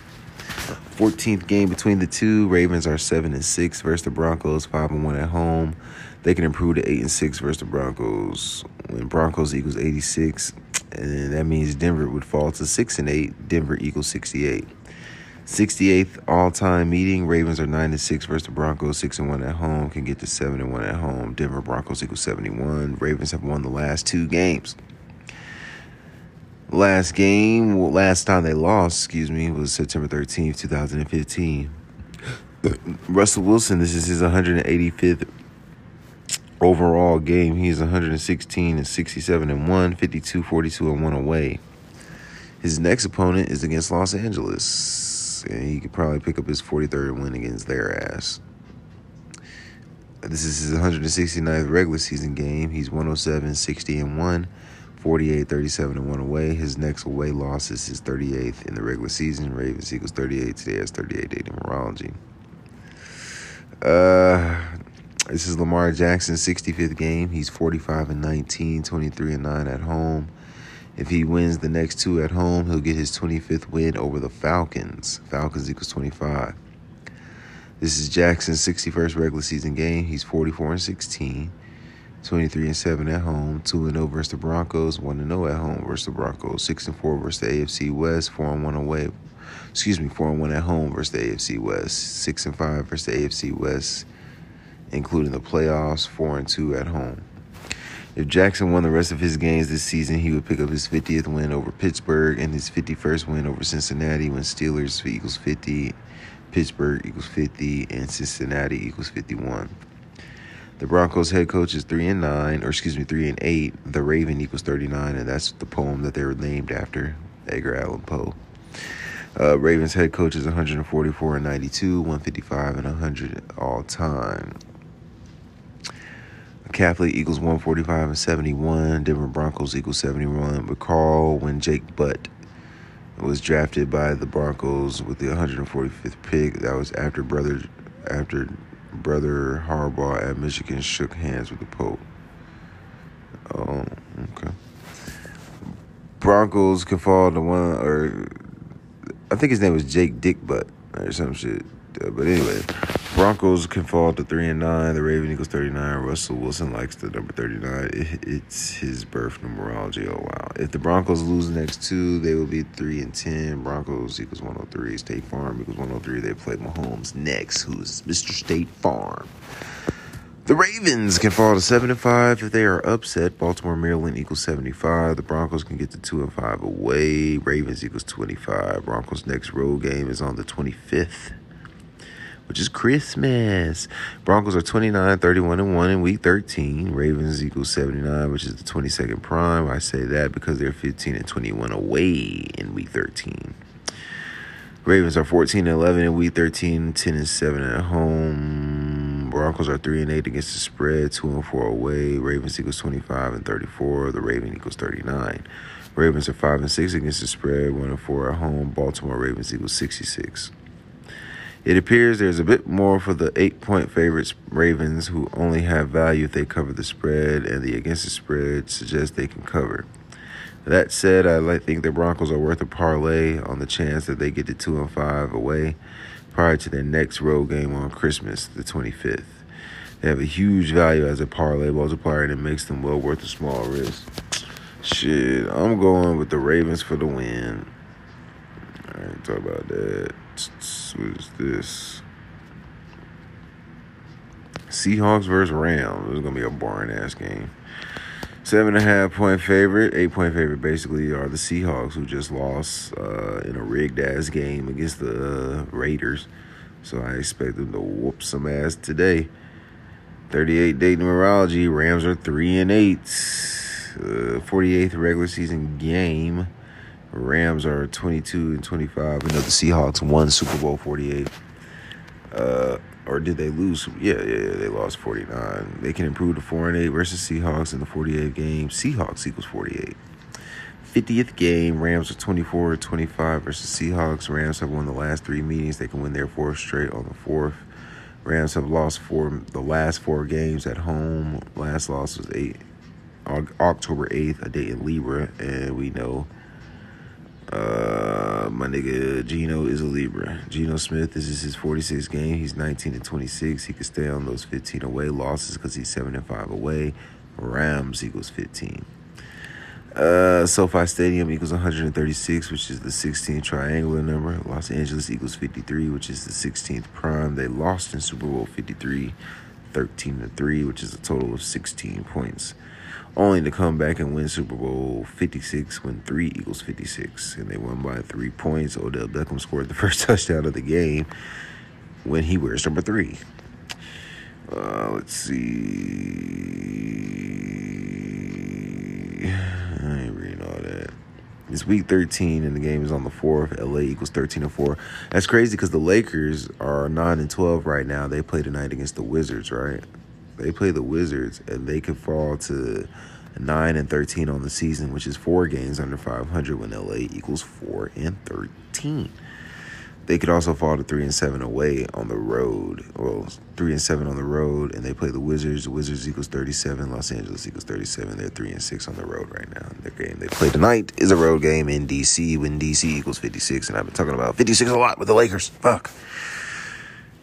14th game between the two. Ravens are 7 and 6 versus the Broncos, 5 and 1 at home. They can improve to 8 and 6 versus the Broncos. When Broncos equals 86, and that means Denver would fall to 6 and 8. Denver equals 68. 68th all-time meeting. Ravens are 9 and 6 versus the Broncos, 6 and 1 at home. Can get to 7 and 1 at home. Denver Broncos equals 71. Ravens have won the last two games. Last game, last time they lost, excuse me, was September 13th, 2015. Russell Wilson, this is his 185th overall game. He's 116 and 67 and 1, 52, 42 and 1 away. His next opponent is against Los Angeles, and he could probably pick up his 43rd win against their ass. This is his 169th regular season game. He's 107, 60 and 1. 48, 37, and 1 away. His next away loss is his 38th in the regular season. Ravens equals 38. Today has 38 day numerology. Uh, this is Lamar Jackson's 65th game. He's 45 and 19, 23 and 9 at home. If he wins the next two at home, he'll get his 25th win over the Falcons. Falcons equals 25. This is Jackson's 61st regular season game. He's 44 and 16. 23 and 7 at home, 2 and 0 versus the Broncos, 1 and 0 at home versus the Broncos, 6 and 4 versus the AFC West, 4 and 1 away. Excuse me, 4 and 1 at home versus the AFC West, 6 and 5 versus the AFC West, including the playoffs, 4 and 2 at home. If Jackson won the rest of his games this season, he would pick up his 50th win over Pittsburgh and his 51st win over Cincinnati when Steelers equals 50, Pittsburgh equals 50, and Cincinnati equals 51. The Broncos head coach is three and nine, or excuse me, three and eight. The Raven equals thirty-nine, and that's the poem that they were named after, Edgar Allan Poe. Uh, Ravens head coach is 144 and 92, 155 and 100 all time. Catholic equals 145 and 71. Denver Broncos equals 71. But Carl, when Jake Butt was drafted by the Broncos with the 145th pick, that was after brother after brother Harbaugh at Michigan shook hands with the Pope. Oh, okay. Broncos can fall to one, or I think his name was Jake Dickbutt or some shit. Uh, but anyway, Broncos can fall to three and nine. The Raven equals thirty nine. Russell Wilson likes the number thirty nine. It, it's his birth numerology. Oh wow! If the Broncos lose the next two, they will be three and ten. Broncos equals one hundred three. State Farm equals one hundred three. They play Mahomes next, who is Mister State Farm. The Ravens can fall to seven and five if they are upset. Baltimore, Maryland equals seventy five. The Broncos can get to two and five away. Ravens equals twenty five. Broncos' next road game is on the twenty fifth which is Christmas. Broncos are 29, 31, and 1 in week 13. Ravens equals 79, which is the 22nd prime. I say that because they're 15 and 21 away in week 13. Ravens are 14 and 11 in week 13, 10 and 7 at home. Broncos are 3 and 8 against the spread, 2 and 4 away. Ravens equals 25 and 34. The Raven equals 39. Ravens are 5 and 6 against the spread, 1 and 4 at home. Baltimore Ravens equals 66. It appears there's a bit more for the eight point favorites Ravens, who only have value if they cover the spread, and the against the spread suggests they can cover. That said, I think the Broncos are worth a parlay on the chance that they get to two and five away prior to their next road game on Christmas, the 25th. They have a huge value as a parlay multiplier, and it makes them well worth a small risk. Shit, I'm going with the Ravens for the win. All right, talk about that. What is this? Seahawks versus Rams. It's gonna be a boring ass game. Seven and a half point favorite, eight point favorite basically are the Seahawks who just lost uh, in a rigged ass game against the uh, Raiders. So I expect them to whoop some ass today. 38 day numerology. Rams are three and eight. Uh, 48th regular season game. Rams are 22 and 25. I know the Seahawks won Super Bowl 48. Uh, or did they lose? Yeah, yeah, yeah, they lost 49. They can improve to 4 and 8 versus Seahawks in the 48th game. Seahawks equals 48. 50th game, Rams are 24 25 versus Seahawks. Rams have won the last three meetings. They can win their fourth straight on the fourth. Rams have lost four the last four games at home. Last loss was eight October 8th, a day in Libra, and we know uh, my nigga Geno is a Libra. Geno Smith, this is his 46th game. He's 19 and 26. He could stay on those 15 away losses because he's 7 and 5 away. Rams equals 15. Uh, SoFi Stadium equals 136, which is the 16th triangular number. Los Angeles equals 53, which is the 16th prime. They lost in Super Bowl 53, 13 to 3, which is a total of 16 points only to come back and win Super Bowl 56 when 3 equals 56. And they won by three points. Odell Beckham scored the first touchdown of the game when he wears number 3. Uh, let's see. I ain't reading all that. It's week 13 and the game is on the 4th. LA equals 13 and 4. That's crazy because the Lakers are 9 and 12 right now. They play tonight against the Wizards, right? They play the Wizards, and they could fall to nine and thirteen on the season, which is four games under five hundred when LA equals four and thirteen. They could also fall to three and seven away on the road. Well, three and seven on the road, and they play the Wizards. The Wizards equals thirty-seven. Los Angeles equals thirty-seven. They're three and six on the road right now. Their game they play tonight is a road game in DC when DC equals fifty-six. And I've been talking about fifty-six a lot with the Lakers. Fuck.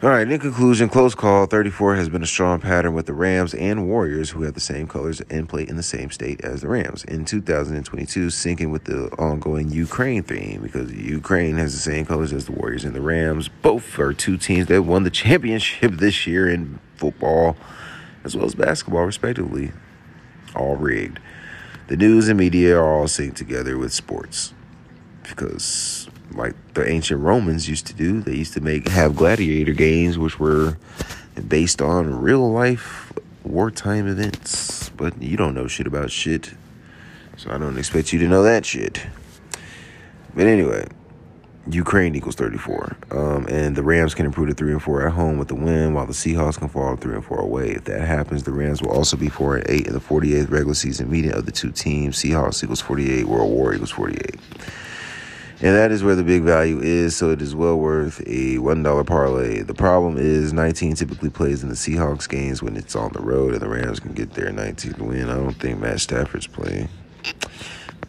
All right, in conclusion, close call 34 has been a strong pattern with the Rams and Warriors, who have the same colors and play in the same state as the Rams. In 2022, syncing with the ongoing Ukraine theme, because Ukraine has the same colors as the Warriors and the Rams. Both are two teams that won the championship this year in football as well as basketball, respectively. All rigged. The news and media are all synced together with sports because like the ancient Romans used to do. They used to make have gladiator games which were based on real life wartime events. But you don't know shit about shit. So I don't expect you to know that shit. But anyway, Ukraine equals 34. Um, and the Rams can improve to 3 and 4 at home with the win, while the Seahawks can fall 3 and 4 away. If that happens, the Rams will also be 4 and 8 in the 48th regular season meeting of the two teams. Seahawks equals 48, World War equals 48. And that is where the big value is, so it is well worth a $1 parlay. The problem is 19 typically plays in the Seahawks games when it's on the road, and the Rams can get their 19th win. I don't think Matt Stafford's playing.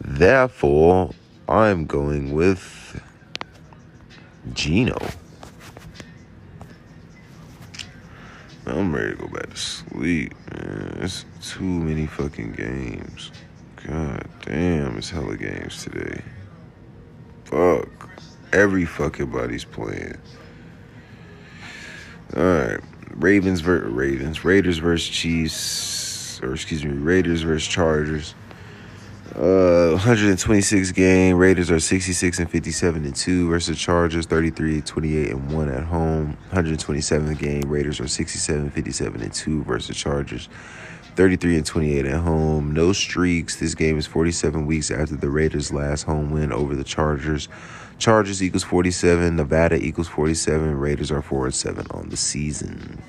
Therefore, I'm going with Geno. I'm ready to go back to sleep, man. It's too many fucking games. God damn, it's hella games today. Fuck. Every fucking body's playing. Alright. Ravens versus Ravens. Raiders versus Chiefs. Or excuse me, Raiders versus Chargers. Uh, 126 game. Raiders are 66 and 57 and 2 versus Chargers 33, 28 and 1 at home. 127 game. Raiders are 67, 57 and 2 versus Chargers 33 and 28 at home. No streaks. This game is 47 weeks after the Raiders' last home win over the Chargers. Chargers equals 47. Nevada equals 47. Raiders are 4 and 7 on the season.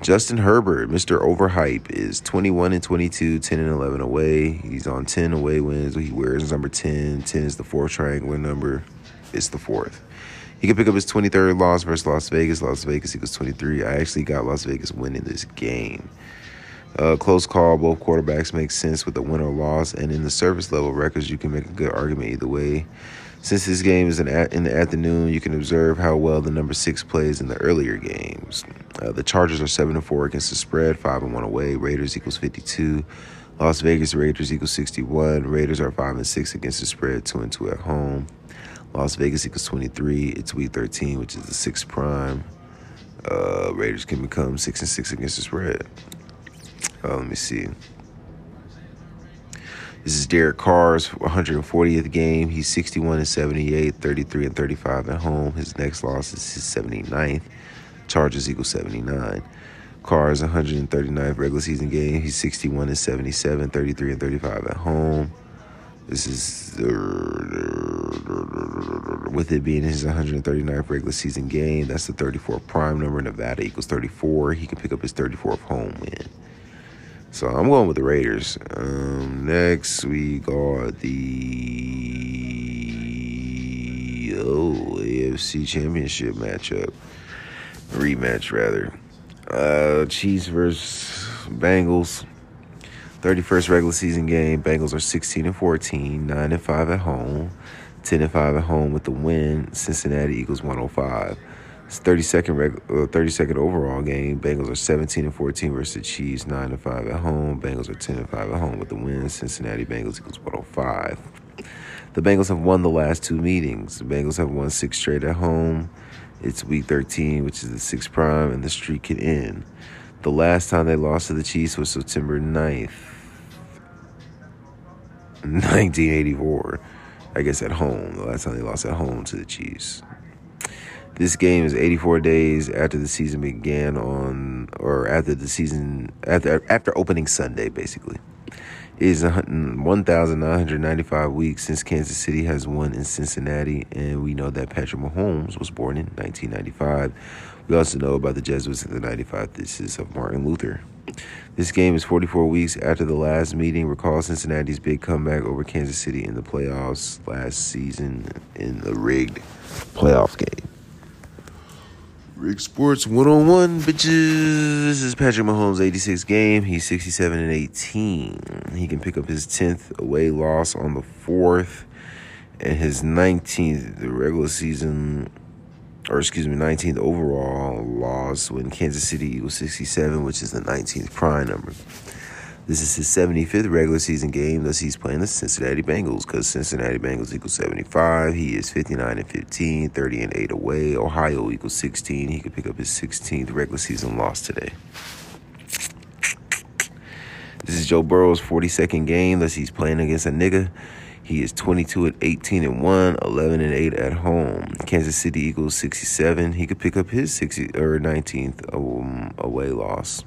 Justin Herbert, Mr. Overhype, is 21 and 22, 10 and 11 away. He's on 10 away wins. He wears number 10. 10 is the fourth triangular number. It's the fourth. He can pick up his 23rd loss versus Las Vegas. Las Vegas equals 23. I actually got Las Vegas winning this game. Uh, close call. Both quarterbacks make sense with the win or loss, and in the service level records, you can make a good argument either way. Since this game is in, in the afternoon, you can observe how well the number six plays in the earlier games. Uh, the Chargers are seven and four against the spread, five and one away. Raiders equals fifty-two. Las Vegas Raiders equals sixty-one. Raiders are five and six against the spread, two and two at home. Las Vegas equals twenty-three. It's week thirteen, which is the sixth prime. Uh, Raiders can become six and six against the spread. Uh, let me see. This is Derek Carr's 140th game. He's 61 and 78, 33 and 35 at home. His next loss is his 79th. Chargers equal 79. Carr's 139th regular season game. He's 61 and 77, 33 and 35 at home. This is with it being his 139th regular season game. That's the 34 prime number. Nevada equals 34. He can pick up his 34th home win. So I'm going with the Raiders. Um, next, we got the oh AFC Championship matchup rematch rather. Uh, Chiefs versus Bengals. 31st regular season game. Bengals are 16 and 14, 9 and 5 at home, 10 and 5 at home with the win. Cincinnati Eagles 105. It's 32nd reg- uh, 32nd overall game. Bengals are 17 and 14 versus the Chiefs, 9 and 5 at home. Bengals are 10 and 5 at home with the win. Cincinnati Bengals equals 105. The Bengals have won the last two meetings. The Bengals have won six straight at home. It's week 13, which is the sixth prime, and the streak can end. The last time they lost to the Chiefs was September 9th, 1984. I guess at home. The last time they lost at home to the Chiefs. This game is 84 days after the season began on, or after the season, after after opening Sunday, basically. It is 1,995 weeks since Kansas City has won in Cincinnati, and we know that Patrick Mahomes was born in 1995. We also know about the Jesuits in the 95 thesis of Martin Luther. This game is 44 weeks after the last meeting. Recall Cincinnati's big comeback over Kansas City in the playoffs last season in the rigged playoff game. Rick Sports one on one, bitches. This is Patrick Mahomes' 86th game. He's 67 and 18. He can pick up his 10th away loss on the 4th and his 19th the regular season, or excuse me, 19th overall loss when Kansas City equals 67, which is the 19th prime number. This is his 75th regular season game, thus he's playing the Cincinnati Bengals because Cincinnati Bengals equals 75. He is 59 and 15, 30 and 8 away. Ohio equals 16. He could pick up his 16th regular season loss today. This is Joe Burrow's 42nd game, thus he's playing against a nigga. He is 22 at 18 and 1, 11 and 8 at home. Kansas City equals 67. He could pick up his 60 or 19th um, away loss.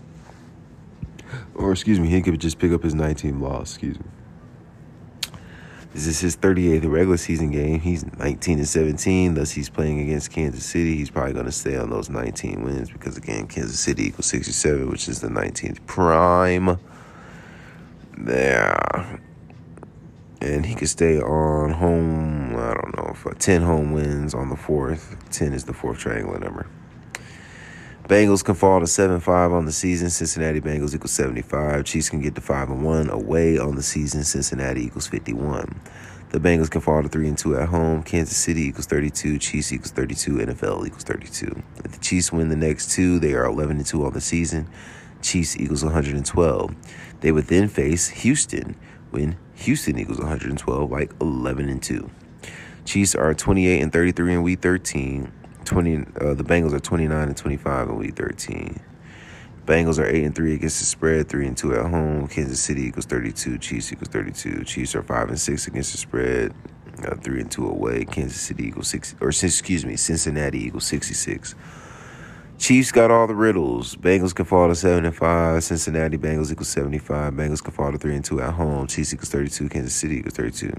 Or excuse me, he could just pick up his 19th loss, excuse me. This is his 38th regular season game. He's 19 and 17, thus he's playing against Kansas City. He's probably going to stay on those 19 wins because again, Kansas City equals 67, which is the 19th prime. There and he could stay on home. I don't know for ten home wins on the fourth. Ten is the fourth triangular number. Bengals can fall to seven five on the season. Cincinnati Bengals equals seventy five. Chiefs can get to five and one away on the season. Cincinnati equals fifty one. The Bengals can fall to three and two at home. Kansas City equals thirty two. Chiefs equals thirty two. NFL equals thirty two. If the Chiefs win the next two, they are eleven and two on the season. Chiefs equals one hundred and twelve. They would then face Houston when Houston equals 112, like 11 and 2. Chiefs are 28 and 33 in week 13. 20 uh, the Bengals are 29 and 25 in week 13. Bengals are 8 and 3 against the spread, 3 and 2 at home. Kansas City equals 32, Chiefs equals 32. Chiefs are 5 and 6 against the spread, uh, 3 and 2 away. Kansas City equals 6 or excuse me, Cincinnati equals 66. Chiefs got all the riddles. Bengals can fall to seven and five. Cincinnati Bengals equals seventy five. Bengals can fall to three and two at home. Chiefs equals thirty two. Kansas City equals thirty two.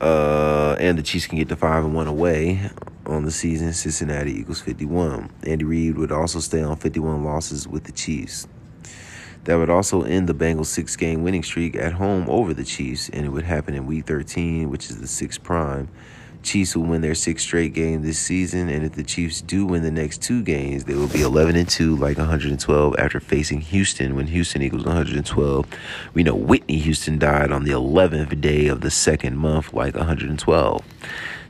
Uh, and the Chiefs can get to five and one away on the season. Cincinnati equals fifty one. Andy Reid would also stay on fifty one losses with the Chiefs. That would also end the Bengals' six game winning streak at home over the Chiefs, and it would happen in week 13, which is the sixth prime. Chiefs will win their sixth straight game this season, and if the Chiefs do win the next two games, they will be 11 and 2, like 112 after facing Houston when Houston equals 112. We know Whitney Houston died on the 11th day of the second month, like 112.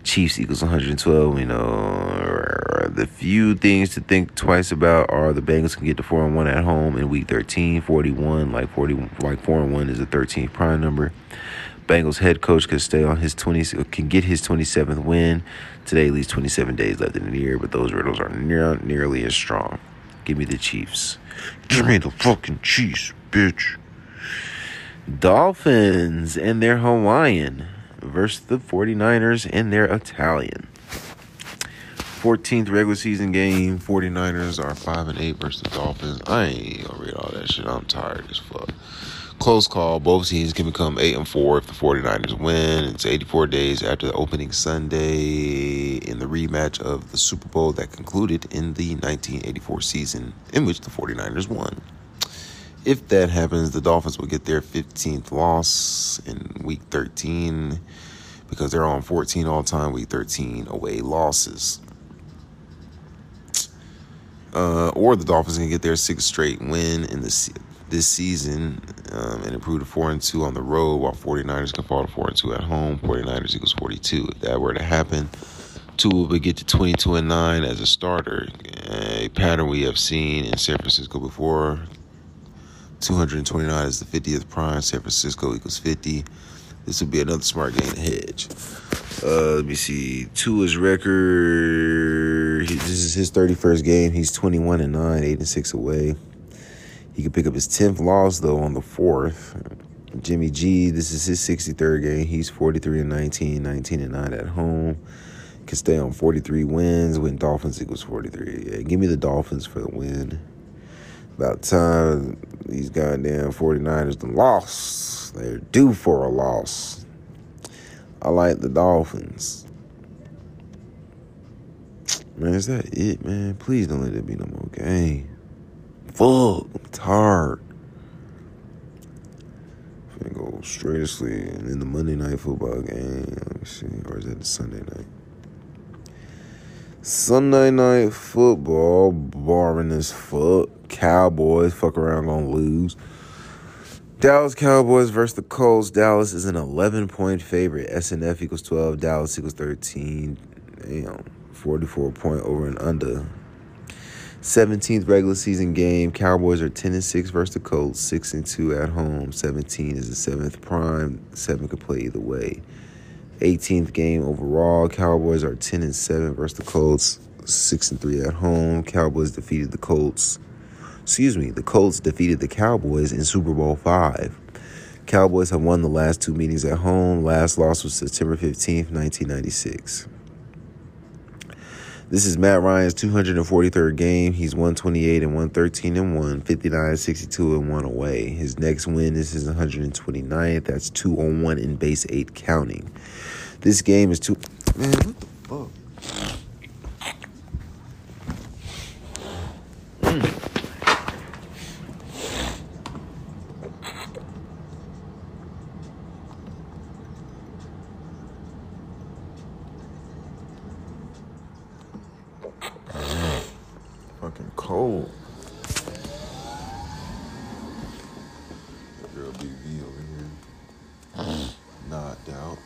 Chiefs equals 112. We know the few things to think twice about are the Bengals can get to 4 and 1 at home in week 13, 41, like 40, like 4 and 1 is a 13th prime number. Bengals head coach could stay on his 20 can get his 27th win. Today At least 27 days left in the year, but those riddles are near, nearly as strong. Give me the Chiefs. Give me the fucking Chiefs, bitch. Dolphins and their Hawaiian versus the 49ers and their Italian. 14th regular season game. 49ers are 5 and 8 versus the Dolphins. I ain't gonna read all that shit. I'm tired as fuck. Close call. Both teams can become 8 and 4 if the 49ers win. It's 84 days after the opening Sunday in the rematch of the Super Bowl that concluded in the 1984 season in which the 49ers won. If that happens, the Dolphins will get their 15th loss in week 13 because they're on 14 all time, week 13 away losses. Uh, or the Dolphins can get their sixth straight win in the this season um, and improve to 4 and 2 on the road, while 49ers can fall to 4 and 2 at home. 49ers equals 42. If that were to happen, Tua would get to 22 and 9 as a starter, a pattern we have seen in San Francisco before. 229 is the 50th prime. San Francisco equals 50. This would be another smart game to hedge. Uh, let me see. Tua's record. This is his 31st game. He's 21 and 9, 8 and 6 away. He could pick up his 10th loss, though, on the 4th. Jimmy G, this is his 63rd game. He's 43 and 19, 19 and 9 at home. Can stay on 43 wins when Dolphins equals 43. Yeah, give me the Dolphins for the win. About time these goddamn 49ers the lost. They're due for a loss. I like the Dolphins. Man, is that it, man? Please don't let it be no more game. Fuck, I'm tired. I'm gonna go straight to sleep. And then the Monday night football game. Let me see. Or is that the Sunday night? Sunday night football, boring as fuck. Cowboys, fuck around, gonna lose. Dallas Cowboys versus the Colts. Dallas is an 11 point favorite. SNF equals 12. Dallas equals 13. Damn. 44 point over and under. 17th regular season game. Cowboys are 10 and 6 versus the Colts, 6 and 2 at home. 17 is the seventh prime. Seven could play either way. 18th game overall. Cowboys are 10 and 7 versus the Colts, 6 and 3 at home. Cowboys defeated the Colts. Excuse me, the Colts defeated the Cowboys in Super Bowl 5. Cowboys have won the last two meetings at home. Last loss was September 15th, 1996. This is Matt Ryan's 243rd game. He's 128 and 113 and 1, 59, 62 and 1 away. His next win is his 129th. That's 2 on 1 in base 8 counting. This game is two. Man, what the fuck? fucking cold. Girl BV over here. Knocked out.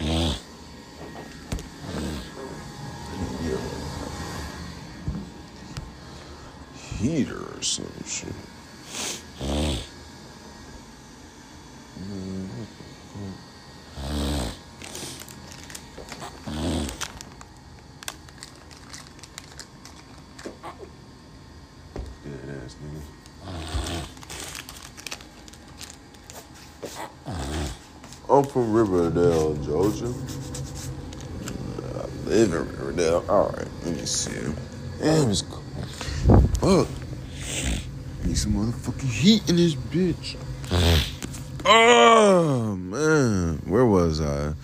Yeah. Heater or some shit. Dead ass nigga. I'm from Riverdale, Georgia. I live in Riverdale. Alright, let me see. Damn, it's cold. Fuck. Need some motherfucking heat in this bitch. Oh, man. Where was I?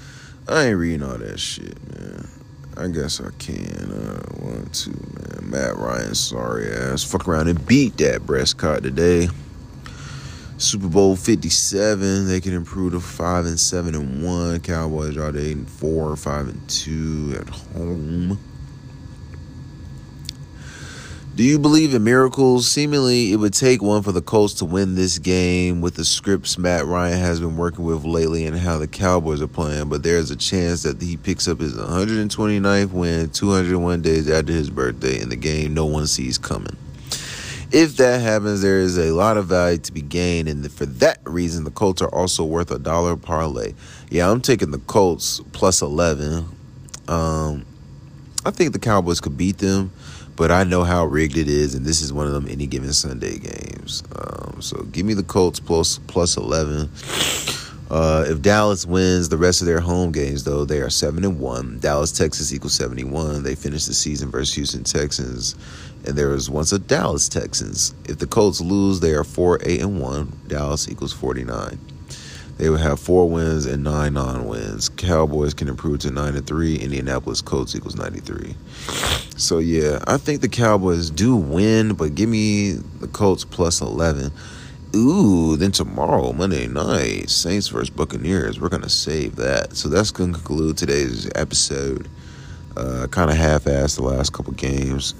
I ain't reading all that shit, man. I guess I can. Uh, one, two, man. Matt Ryan, sorry ass. Fuck around and beat Dak Prescott today. Super Bowl 57, they can improve to 5 and 7 and 1. Cowboys are 8 and 4, 5 and 2 at home. Do you believe in miracles? Seemingly, it would take one for the Colts to win this game with the scripts Matt Ryan has been working with lately and how the Cowboys are playing, but there's a chance that he picks up his 129th win 201 days after his birthday in the game no one sees coming. If that happens, there is a lot of value to be gained, and for that reason, the Colts are also worth a dollar parlay. Yeah, I'm taking the Colts plus 11. Um, I think the Cowboys could beat them, but I know how rigged it is, and this is one of them any given Sunday games. Um, so give me the Colts plus plus 11. Uh, if Dallas wins the rest of their home games, though, they are seven and one. Dallas, Texas equals seventy one. They finished the season versus Houston Texans, and there was once a Dallas Texans. If the Colts lose, they are four eight and one. Dallas equals forty nine. They would have four wins and nine non-wins. Cowboys can improve to nine and three. Indianapolis Colts equals ninety three. So yeah, I think the Cowboys do win, but give me the Colts plus eleven. Ooh, then tomorrow, Monday night, Saints versus Buccaneers. We're gonna save that. So that's gonna conclude today's episode. Uh, kind of half-assed the last couple games,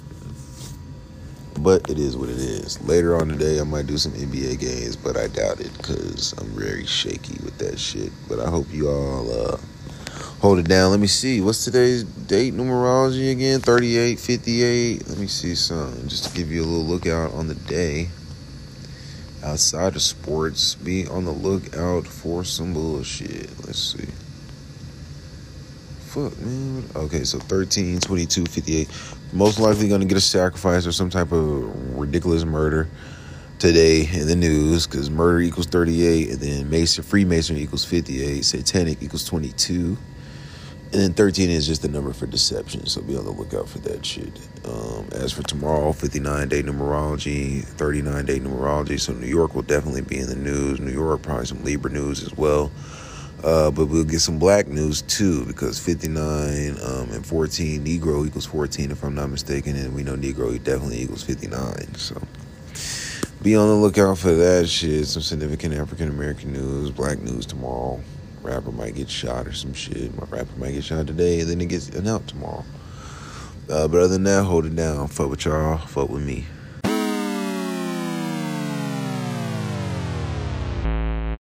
but it is what it is. Later on today, I might do some NBA games, but I doubt it because I'm very shaky with that shit. But I hope you all uh, hold it down. Let me see. What's today's date numerology again? 38, 58. Let me see some just to give you a little lookout on the day outside of sports, be on the lookout for some bullshit. Let's see. Fuck, man. Okay, so 13, 22, 58. Most likely going to get a sacrifice or some type of ridiculous murder today in the news because murder equals 38, and then Mason, Freemason equals 58, Satanic equals 22. And then 13 is just the number for deception, so be on the lookout for that shit. Um, as for tomorrow, 59 day numerology, 39 day numerology, so New York will definitely be in the news. New York, probably some Libra news as well. Uh, but we'll get some black news too, because 59 um, and 14, Negro equals 14, if I'm not mistaken, and we know Negro definitely equals 59. So be on the lookout for that shit. Some significant African American news, black news tomorrow rapper might get shot or some shit. My rapper might get shot today, and then it gets announced tomorrow. Uh, but other than that, hold it down. Fuck with y'all. Fuck with me.